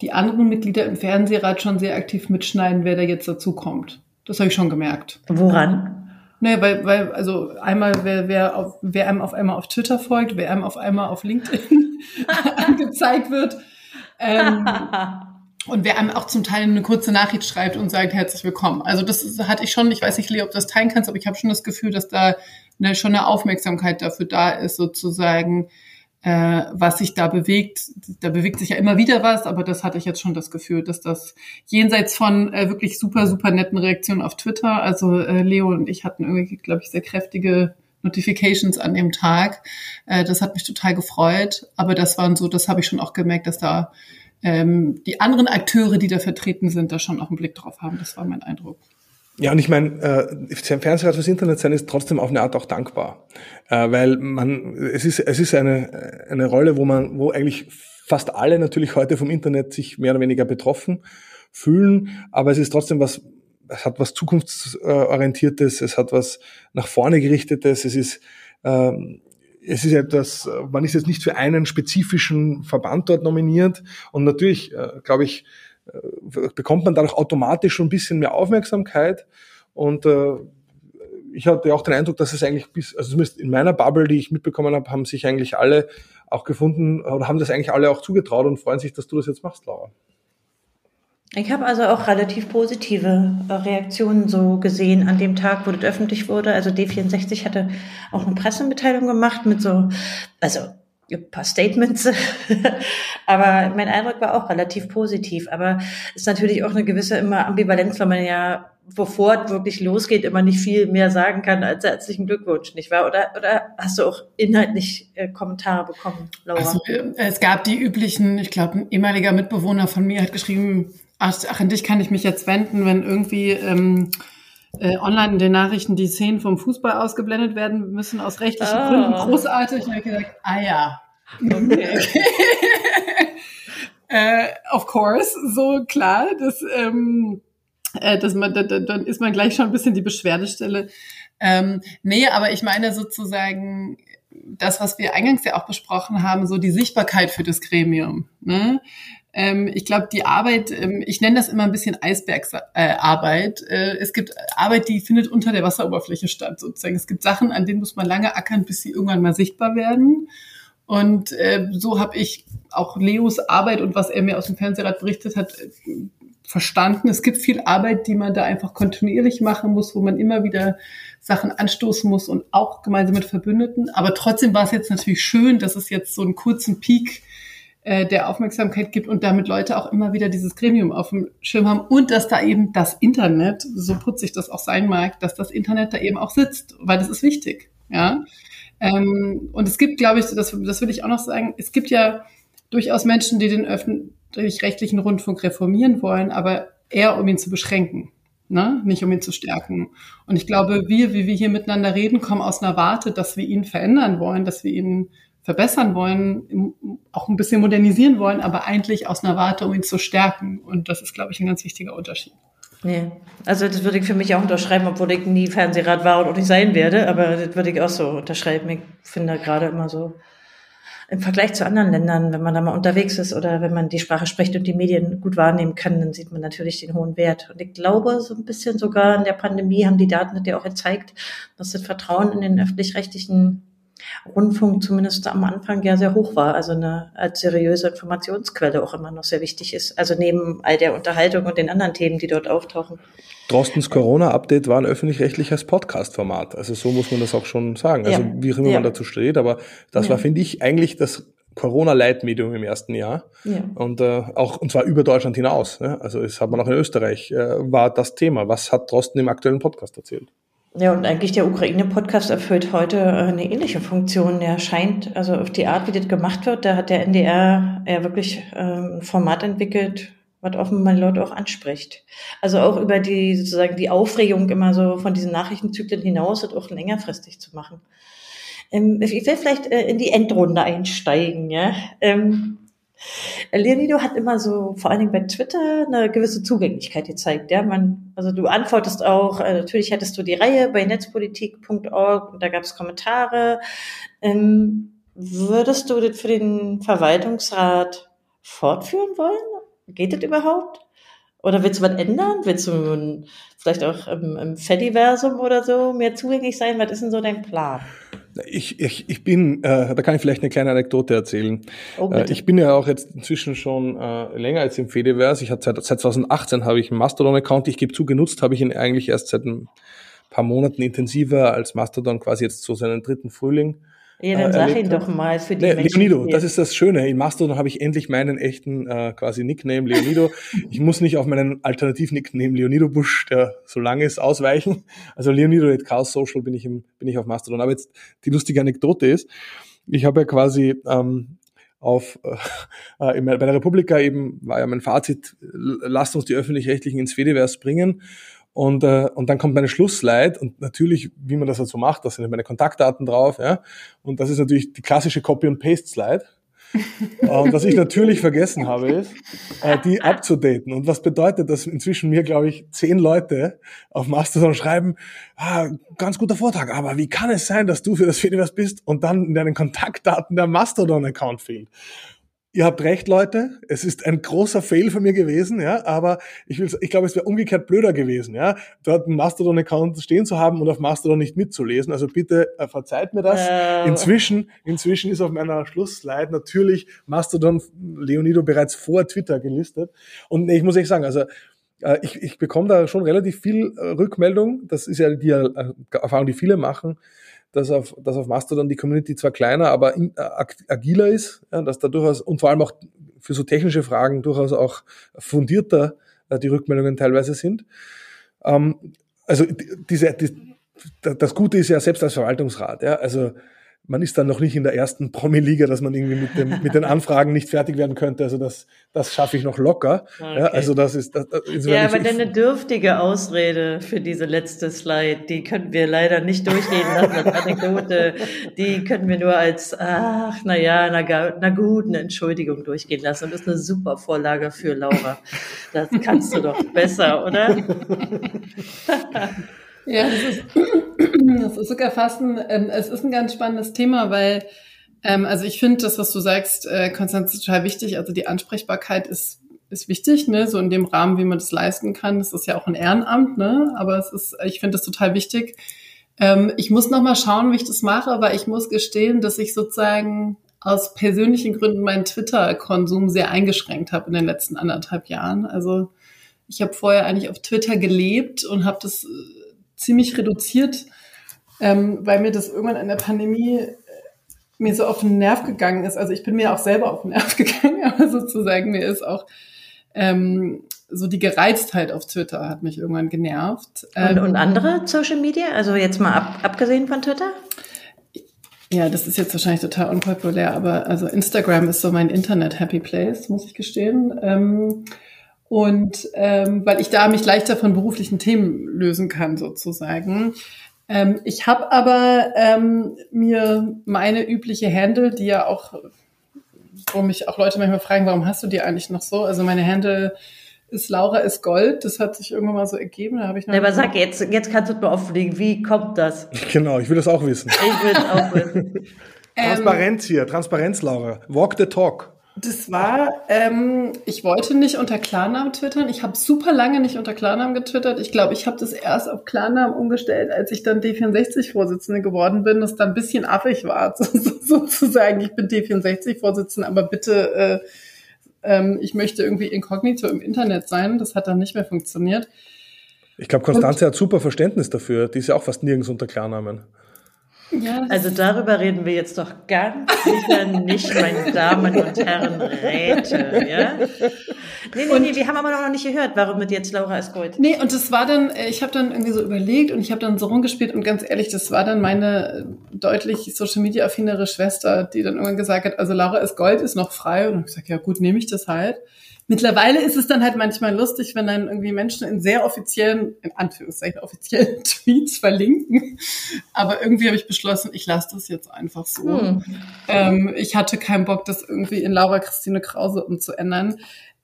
die anderen Mitglieder im Fernsehrat schon sehr aktiv mitschneiden, wer da jetzt dazu kommt. Das habe ich schon gemerkt. Woran? Nee, weil, weil, also einmal, wer, wer, auf, wer einem auf einmal auf Twitter folgt, wer einem auf einmal auf LinkedIn angezeigt wird. Ähm, und wer einem auch zum Teil eine kurze Nachricht schreibt und sagt, herzlich willkommen. Also das ist, hatte ich schon, ich weiß nicht, Leo, ob du das teilen kannst, aber ich habe schon das Gefühl, dass da eine, schon eine Aufmerksamkeit dafür da ist, sozusagen, äh, was sich da bewegt. Da bewegt sich ja immer wieder was, aber das hatte ich jetzt schon das Gefühl, dass das jenseits von äh, wirklich super, super netten Reaktionen auf Twitter, also äh, Leo und ich hatten irgendwie, glaube ich, sehr kräftige Notifications an dem Tag. Äh, das hat mich total gefreut, aber das waren so, das habe ich schon auch gemerkt, dass da ähm, die anderen Akteure, die da vertreten sind, da schon auch einen Blick drauf haben. Das war mein Eindruck. Ja, und ich meine, äh, Fernsehrat fürs Internet sein ist trotzdem auf eine Art auch dankbar, äh, weil man, es ist, es ist eine, eine Rolle, wo man, wo eigentlich fast alle natürlich heute vom Internet sich mehr oder weniger betroffen fühlen, aber es ist trotzdem was, es hat was zukunftsorientiertes, es hat was nach vorne gerichtetes, es ist, ähm, es ist etwas, man ist jetzt nicht für einen spezifischen Verband dort nominiert. Und natürlich, äh, glaube ich, bekommt man dadurch automatisch schon ein bisschen mehr Aufmerksamkeit. Und äh, ich hatte auch den Eindruck, dass es eigentlich bis, also zumindest in meiner Bubble, die ich mitbekommen habe, haben sich eigentlich alle auch gefunden oder haben das eigentlich alle auch zugetraut und freuen sich, dass du das jetzt machst, Laura. Ich habe also auch relativ positive äh, Reaktionen so gesehen an dem Tag, wo das öffentlich wurde. Also D64 hatte auch eine Pressemitteilung gemacht mit so, also ein paar Statements, aber mein Eindruck war auch relativ positiv. Aber ist natürlich auch eine gewisse immer Ambivalenz, weil man ja, bevor es wirklich losgeht, immer nicht viel mehr sagen kann als herzlichen Glückwunsch, nicht wahr? Oder, oder hast du auch inhaltlich äh, Kommentare bekommen, Laura? Also, äh, es gab die üblichen, ich glaube, ein ehemaliger Mitbewohner von mir hat geschrieben, ach, an dich kann ich mich jetzt wenden, wenn irgendwie ähm, äh, online in den Nachrichten die Szenen vom Fußball ausgeblendet werden müssen aus rechtlichen oh. Gründen. Großartig. Und ich habe gesagt, ah ja, okay. äh, of course, so klar. Das, ähm, äh, dass man, da, dann ist man gleich schon ein bisschen die Beschwerdestelle. Ähm, nee, aber ich meine sozusagen, das, was wir eingangs ja auch besprochen haben, so die Sichtbarkeit für das Gremium. Ne? Ähm, ich glaube, die Arbeit, ähm, ich nenne das immer ein bisschen Eisbergsarbeit. Äh, es gibt Arbeit, die findet unter der Wasseroberfläche statt, sozusagen. Es gibt Sachen, an denen muss man lange ackern, bis sie irgendwann mal sichtbar werden. Und äh, so habe ich auch Leos Arbeit und was er mir aus dem Fernsehrat berichtet hat, verstanden. Es gibt viel Arbeit, die man da einfach kontinuierlich machen muss, wo man immer wieder Sachen anstoßen muss und auch gemeinsam mit Verbündeten. Aber trotzdem war es jetzt natürlich schön, dass es jetzt so einen kurzen Peak äh, der Aufmerksamkeit gibt und damit Leute auch immer wieder dieses Gremium auf dem Schirm haben und dass da eben das Internet, so putzig das auch sein mag, dass das Internet da eben auch sitzt, weil das ist wichtig. Ja. Ähm, und es gibt, glaube ich, das, das will ich auch noch sagen, es gibt ja durchaus Menschen, die den öffentlich-rechtlichen Rundfunk reformieren wollen, aber eher um ihn zu beschränken, ne? nicht um ihn zu stärken. Und ich glaube, wir, wie wir hier miteinander reden, kommen aus einer Warte, dass wir ihn verändern wollen, dass wir ihn verbessern wollen, auch ein bisschen modernisieren wollen, aber eigentlich aus einer Warte, um ihn zu stärken. Und das ist, glaube ich, ein ganz wichtiger Unterschied. Nee. Also das würde ich für mich auch unterschreiben, obwohl ich nie Fernsehrat war und auch nicht sein werde, aber das würde ich auch so unterschreiben. Ich finde gerade immer so, im Vergleich zu anderen Ländern, wenn man da mal unterwegs ist oder wenn man die Sprache spricht und die Medien gut wahrnehmen kann, dann sieht man natürlich den hohen Wert. Und ich glaube, so ein bisschen sogar in der Pandemie haben die Daten das ja auch gezeigt, dass das Vertrauen in den öffentlich-rechtlichen Rundfunk zumindest am Anfang ja sehr hoch war, also eine als seriöse Informationsquelle auch immer noch sehr wichtig ist. Also neben all der Unterhaltung und den anderen Themen, die dort auftauchen. Drostens Corona-Update war ein öffentlich-rechtliches Podcast-Format. Also so muss man das auch schon sagen. Also ja. wie auch immer ja. man dazu steht, aber das ja. war, finde ich, eigentlich das Corona-Leitmedium im ersten Jahr. Ja. Und äh, auch und zwar über Deutschland hinaus. Ne? Also es hat man auch in Österreich, äh, war das Thema. Was hat Drosten im aktuellen Podcast erzählt? Ja, und eigentlich der Ukraine-Podcast erfüllt heute äh, eine ähnliche Funktion. Der scheint, also auf die Art, wie das gemacht wird, da hat der NDR ja wirklich ähm, ein Format entwickelt, was offenbar Leute auch anspricht. Also auch über die sozusagen die Aufregung immer so von diesen Nachrichtenzyklen hinaus und auch längerfristig zu machen. Ähm, ich will vielleicht äh, in die Endrunde einsteigen. Ja? Ähm, Leonido hat immer so, vor allen Dingen bei Twitter, eine gewisse Zugänglichkeit gezeigt. Ja, man, also du antwortest auch, äh, natürlich hattest du die Reihe bei netzpolitik.org und da gab es Kommentare. Ähm, würdest du das für den Verwaltungsrat fortführen wollen? Geht das überhaupt? Oder willst du was ändern? Willst du vielleicht auch im, im Fediversum oder so mehr zugänglich sein? Was ist denn so dein Plan? Ich, ich, ich bin, äh, da kann ich vielleicht eine kleine Anekdote erzählen. Oh, äh, ich bin ja auch jetzt inzwischen schon äh, länger als im Fediverse. Ich hatte seit, seit 2018 habe ich einen Mastodon-Account. Ich gebe zu, genutzt habe ich ihn eigentlich erst seit ein paar Monaten intensiver als Mastodon quasi jetzt so seinen dritten Frühling. Ja, dann äh, sag ihn doch mal für die nee, Menschen. Leonido, das ist das Schöne. In Mastodon habe ich endlich meinen echten äh, quasi Nickname Leonido. ich muss nicht auf meinen Alternativ-Nickname Leonido Busch, der so lang ist, ausweichen. Also Leonido at Chaos Social bin ich, im, bin ich auf Mastodon. Aber jetzt die lustige Anekdote ist, ich habe ja quasi ähm, auf äh, äh bei der Republika eben war ja mein Fazit, lasst uns die öffentlich-rechtlichen ins Fediverse bringen. Und, äh, und dann kommt meine Schlussslide und natürlich, wie man das halt so macht, da sind meine Kontaktdaten drauf, ja. Und das ist natürlich die klassische Copy- and Paste-Slide. und was ich natürlich vergessen habe, ist, äh, die abzudaten. Und was bedeutet, dass inzwischen mir, glaube ich, zehn Leute auf Mastodon schreiben, ah, ganz guter Vortrag, aber wie kann es sein, dass du für das Fediverse bist und dann in deinen Kontaktdaten der Mastodon-Account fehlt? Ihr habt recht, Leute. Es ist ein großer Fail von mir gewesen, ja. Aber ich will, ich glaube, es wäre umgekehrt blöder gewesen, ja, dort einen Mastodon-Account stehen zu haben und auf Mastodon nicht mitzulesen. Also bitte äh, verzeiht mir das. Äh. Inzwischen, inzwischen ist auf meiner Schlussslide natürlich Mastodon Leonido bereits vor Twitter gelistet. Und ich muss echt sagen, also äh, ich, ich bekomme da schon relativ viel äh, Rückmeldung. Das ist ja die äh, Erfahrung, die viele machen dass auf, dass auf Mastodon die Community zwar kleiner, aber in, äh, agiler ist, ja, dass da durchaus und vor allem auch für so technische Fragen durchaus auch fundierter äh, die Rückmeldungen teilweise sind. Ähm, also diese, die, das Gute ist ja selbst als Verwaltungsrat, ja, also man ist dann noch nicht in der ersten Promi-Liga, dass man irgendwie mit, dem, mit den Anfragen nicht fertig werden könnte. Also das, das schaffe ich noch locker. Okay. Ja, also das ist. Das, das, ja, aber deine dürftige Ausrede für diese letzte Slide, die können wir leider nicht durchgehen lassen als Anekdote. Die können wir nur als, ach, na ja, na, na gut, eine Entschuldigung durchgehen lassen. Und das ist eine super Vorlage für Laura. Das kannst du doch besser, oder? Ja, das ist, das ist sogar fast ein, ähm, es ist ein ganz spannendes Thema, weil, ähm, also ich finde das, was du sagst, äh, Konstanz, total wichtig. Also die Ansprechbarkeit ist, ist wichtig, ne, so in dem Rahmen, wie man das leisten kann. Das ist ja auch ein Ehrenamt, ne, aber es ist, ich finde das total wichtig. Ähm, ich muss noch mal schauen, wie ich das mache, aber ich muss gestehen, dass ich sozusagen aus persönlichen Gründen meinen Twitter-Konsum sehr eingeschränkt habe in den letzten anderthalb Jahren. Also ich habe vorher eigentlich auf Twitter gelebt und habe das ziemlich reduziert, ähm, weil mir das irgendwann in der Pandemie äh, mir so auf den Nerv gegangen ist. Also ich bin mir auch selber auf den Nerv gegangen, aber sozusagen mir ist auch ähm, so die Gereiztheit auf Twitter hat mich irgendwann genervt. Und, ähm, und andere Social Media? Also jetzt mal ab, abgesehen von Twitter? Ja, das ist jetzt wahrscheinlich total unpopulär, aber also Instagram ist so mein Internet-Happy Place, muss ich gestehen. Ähm, und ähm, weil ich da mich leichter von beruflichen Themen lösen kann, sozusagen. Ähm, ich habe aber ähm, mir meine übliche Handle, die ja auch, wo mich auch Leute manchmal fragen, warum hast du die eigentlich noch so? Also meine Handle ist Laura ist Gold. Das hat sich irgendwann mal so ergeben. Da habe ich noch aber sag jetzt, jetzt kannst du mir offenlegen, wie kommt das? Genau, ich will das auch wissen. Ich will es auch wissen. Transparenz hier, Transparenz, Laura. Walk the talk. Das war, ähm, ich wollte nicht unter Klarnamen twittern. Ich habe super lange nicht unter Klarnamen getwittert. Ich glaube, ich habe das erst auf Klarnamen umgestellt, als ich dann D64-Vorsitzende geworden bin, das dann ein bisschen affig war, sozusagen. Ich bin D64-Vorsitzende, aber bitte, äh, ähm, ich möchte irgendwie inkognito im Internet sein. Das hat dann nicht mehr funktioniert. Ich glaube, Konstanze hat super Verständnis dafür. Die ist ja auch fast nirgends unter Klarnamen. Ja, also darüber reden wir jetzt doch ganz sicher nicht, meine Damen und Herren Räte. Ja? Nee, nee, nee, wir haben aber noch nicht gehört, warum mit jetzt Laura ist Gold. Nee, und das war dann, äh, ich habe dann irgendwie so überlegt und ich habe dann so rumgespielt und ganz ehrlich, das war dann meine äh, deutlich Social Media affinere Schwester, die dann irgendwann gesagt hat, also Laura ist Gold, ist noch frei. Und ich gesagt, ja gut, nehme ich das halt. Mittlerweile ist es dann halt manchmal lustig, wenn dann irgendwie Menschen in sehr offiziellen, in Anführungszeichen offiziellen Tweets verlinken. Aber irgendwie habe ich beschlossen, ich lasse das jetzt einfach so. Hm. Ähm, ich hatte keinen Bock, das irgendwie in Laura Christine Krause umzuändern.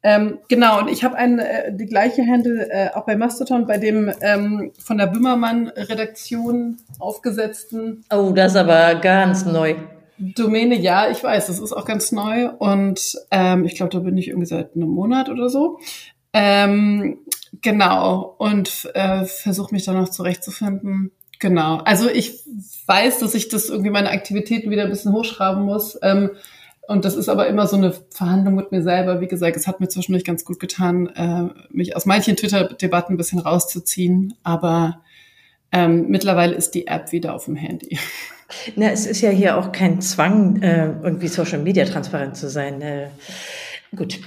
Ähm, genau, und ich habe äh, die gleiche Handle äh, auch bei Mastodon, bei dem ähm, von der Bümmermann-Redaktion aufgesetzten. Oh, das ist aber ganz neu. Domäne, ja, ich weiß, das ist auch ganz neu und ähm, ich glaube, da bin ich irgendwie seit einem Monat oder so. Ähm, genau, und äh, versuche mich da noch zurechtzufinden. Genau, also ich weiß, dass ich das irgendwie meine Aktivitäten wieder ein bisschen hochschrauben muss. Ähm, und das ist aber immer so eine Verhandlung mit mir selber. Wie gesagt, es hat mir zwischendurch ganz gut getan, äh, mich aus manchen Twitter-Debatten ein bisschen rauszuziehen. Aber ähm, mittlerweile ist die App wieder auf dem Handy. Na, es ist ja hier auch kein Zwang, äh, irgendwie Social Media transparent zu sein. Äh, gut.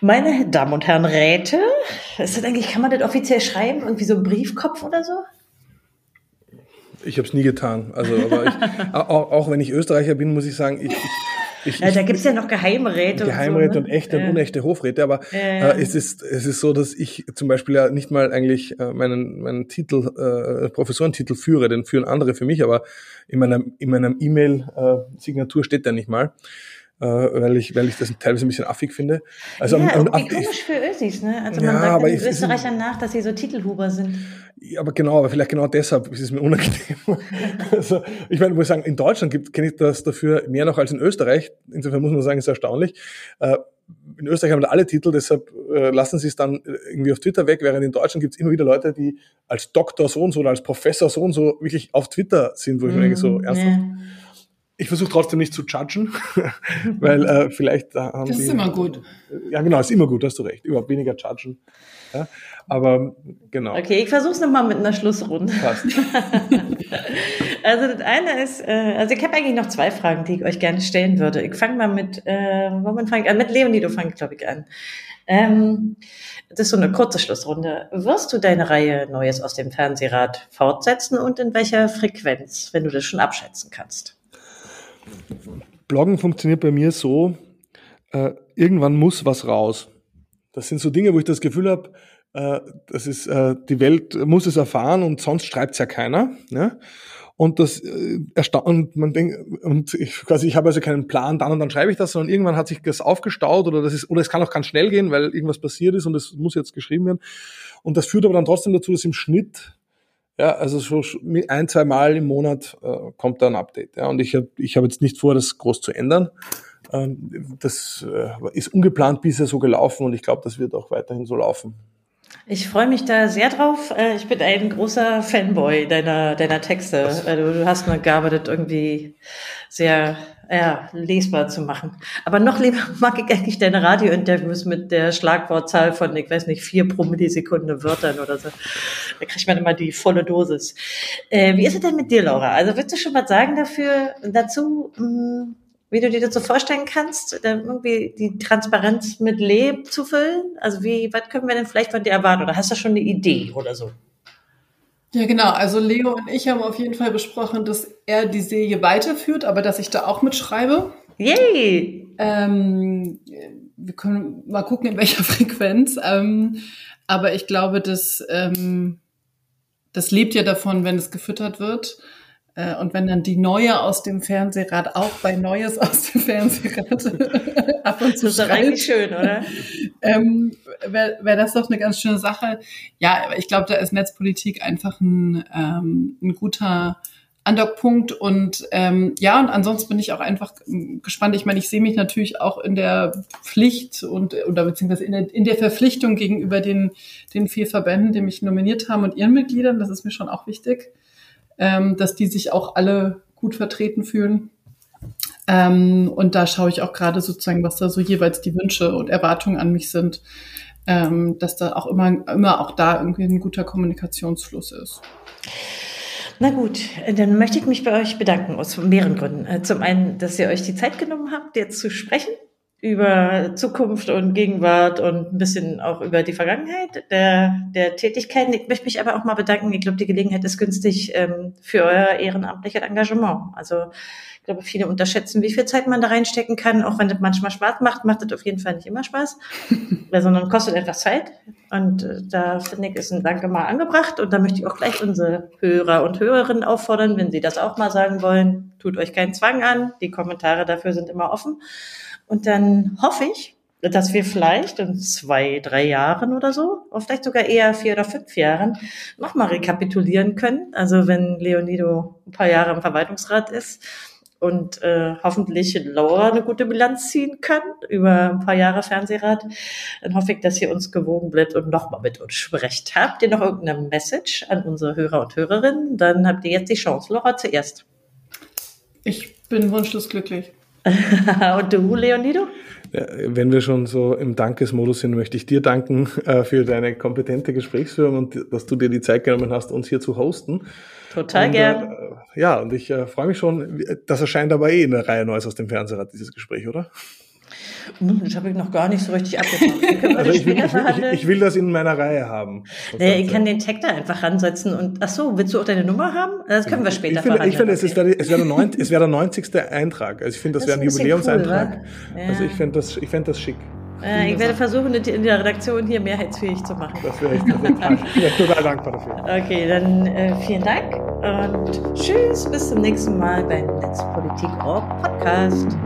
Meine Damen und Herren Räte, ist das eigentlich, kann man das offiziell schreiben? Irgendwie so ein Briefkopf oder so? Ich habe es nie getan. Also, aber ich, auch, auch, wenn ich Österreicher bin, muss ich sagen, ich, ich ich, ja, da gibt's ja noch Geheimräte. Geheimräte und, so, ne? und echte ja. und unechte Hofräte, aber ja, äh, es, ist, es ist so, dass ich zum Beispiel ja nicht mal eigentlich äh, meinen, meinen Titel, äh, Professorentitel führe, den führen andere für mich, aber in meiner in meiner E-Mail-Signatur steht der nicht mal äh, weil ich, weil ich das teilweise ein bisschen affig finde. Also ja, und, und komisch für Ösis, ne? Also man ja, sagt den Österreichern nach, dass sie so Titelhuber sind. Ja, aber genau, aber vielleicht genau deshalb ist es mir unangenehm. also, ich meine, muss sagen, in Deutschland gibt kenne ich das dafür mehr noch als in Österreich. Insofern muss man sagen, ist erstaunlich. Äh, in Österreich haben wir alle Titel, deshalb äh, lassen sie es dann irgendwie auf Twitter weg, während in Deutschland gibt es immer wieder Leute, die als Doktor so und so oder als Professor so und so wirklich auf Twitter sind, wo ich mm, mir denke, so ernsthaft. Yeah ich versuche trotzdem nicht zu judgen, weil äh, vielleicht äh, haben Das ist immer gut. Ja, genau, ist immer gut, hast du recht. Überhaupt weniger judgen. Ja, aber genau. Okay, ich versuche es nochmal mit einer Schlussrunde. Passt. also das eine ist, äh, also ich habe eigentlich noch zwei Fragen, die ich euch gerne stellen würde. Ich fange mal mit, äh, womit fange ich an? Mit Leonie, du fangst, glaube ich, an. Ähm, das ist so eine kurze Schlussrunde. Wirst du deine Reihe Neues aus dem Fernsehrat fortsetzen und in welcher Frequenz, wenn du das schon abschätzen kannst? Bloggen funktioniert bei mir so, äh, irgendwann muss was raus. Das sind so Dinge, wo ich das Gefühl habe, äh, äh, die Welt muss es erfahren und sonst schreibt es ja keiner. Ja? Und das äh, erstaunt, man denkt, und ich, quasi, ich habe also keinen Plan, dann und dann schreibe ich das, sondern irgendwann hat sich das aufgestaut oder das ist, oder es kann auch ganz schnell gehen, weil irgendwas passiert ist und es muss jetzt geschrieben werden. Und das führt aber dann trotzdem dazu, dass im Schnitt, ja, also so ein, zwei Mal im Monat äh, kommt da ein Update. Ja, und ich habe ich hab jetzt nicht vor, das groß zu ändern. Ähm, das äh, ist ungeplant bisher so gelaufen und ich glaube, das wird auch weiterhin so laufen. Ich freue mich da sehr drauf. Äh, ich bin ein großer Fanboy deiner, deiner Texte. Also du hast Gabe, das irgendwie sehr ja, lesbar zu machen. Aber noch lieber mag ich eigentlich deine Radiointerviews mit der Schlagwortzahl von, ich weiß nicht, vier pro Millisekunde Wörtern oder so. Da kriegt man immer die volle Dosis. Äh, wie ist es denn mit dir, Laura? Also willst du schon was sagen dafür, dazu, mh, hm, wie du dir das so vorstellen kannst, irgendwie die Transparenz mit Leben zu füllen? Also wie, was können wir denn vielleicht von dir erwarten? Oder hast du schon eine Idee oder so? Ja, genau. Also Leo und ich haben auf jeden Fall besprochen, dass er die Serie weiterführt, aber dass ich da auch mitschreibe. Yay! Ähm, wir können mal gucken, in welcher Frequenz. Ähm, aber ich glaube, dass ähm, das lebt ja davon, wenn es gefüttert wird. Äh, und wenn dann die Neue aus dem Fernsehrad auch bei Neues aus dem Fernsehrad ab und zu Das ist doch eigentlich schön, oder? ähm, Wäre wär das doch eine ganz schöne Sache. Ja, ich glaube, da ist Netzpolitik einfach ein, ähm, ein guter Andockpunkt und ähm, ja, und ansonsten bin ich auch einfach gespannt. Ich meine, ich sehe mich natürlich auch in der Pflicht und oder beziehungsweise in der, in der Verpflichtung gegenüber den, den vier Verbänden, die mich nominiert haben und ihren Mitgliedern. Das ist mir schon auch wichtig ähm, dass die sich auch alle gut vertreten fühlen. Ähm, und da schaue ich auch gerade sozusagen, was da so jeweils die Wünsche und Erwartungen an mich sind, ähm, dass da auch immer, immer auch da irgendwie ein guter Kommunikationsfluss ist. Na gut, dann möchte ich mich bei euch bedanken aus mehreren Gründen. Äh, zum einen, dass ihr euch die Zeit genommen habt, jetzt zu sprechen über Zukunft und Gegenwart und ein bisschen auch über die Vergangenheit der, der Tätigkeiten. Ich möchte mich aber auch mal bedanken. Ich glaube, die Gelegenheit ist günstig ähm, für euer ehrenamtliches Engagement. Also ich glaube, viele unterschätzen, wie viel Zeit man da reinstecken kann. Auch wenn das manchmal Spaß macht, macht das auf jeden Fall nicht immer Spaß, sondern kostet etwas Zeit. Und äh, da finde ich, ist ein Danke mal angebracht. Und da möchte ich auch gleich unsere Hörer und Hörerinnen auffordern, wenn sie das auch mal sagen wollen, tut euch keinen Zwang an. Die Kommentare dafür sind immer offen. Und dann hoffe ich, dass wir vielleicht in zwei, drei Jahren oder so, oder vielleicht sogar eher vier oder fünf Jahren, nochmal rekapitulieren können. Also wenn Leonido ein paar Jahre im Verwaltungsrat ist und äh, hoffentlich Laura eine gute Bilanz ziehen kann über ein paar Jahre Fernsehrat, dann hoffe ich, dass ihr uns gewogen bleibt und nochmal mit uns sprecht. Habt ihr noch irgendeine Message an unsere Hörer und Hörerinnen? Dann habt ihr jetzt die Chance. Laura zuerst. Ich bin wunschlos glücklich. Und du, Leonido? Wenn wir schon so im Dankesmodus sind, möchte ich dir danken äh, für deine kompetente Gesprächsführung und dass du dir die Zeit genommen hast, uns hier zu hosten. Total und, gern. Äh, ja, und ich äh, freue mich schon. Das erscheint aber eh in der Reihe Neues aus dem Fernsehrat, dieses Gespräch, oder? Hm, das habe ich noch gar nicht so richtig abgefragt. Also ich will, ich, will, ich, will, das in meiner Reihe haben. Nee, ich kann den Tag da einfach ransetzen und ach so, willst du auch deine Nummer haben? Das können wir später ich finde, Ich finde, es, wäre, es, wäre der 90, es wäre der 90. Eintrag. Also ich finde, das, das wäre ein Jubiläumseintrag. Cool, ja. Also ich fände das, ich das schick. Äh, ich werde versuchen, in der Redaktion hier mehrheitsfähig zu machen. Das wäre echt total, ich wäre total dankbar dafür. Okay, dann äh, vielen Dank und tschüss, bis zum nächsten Mal beim Netzpolitik Podcast.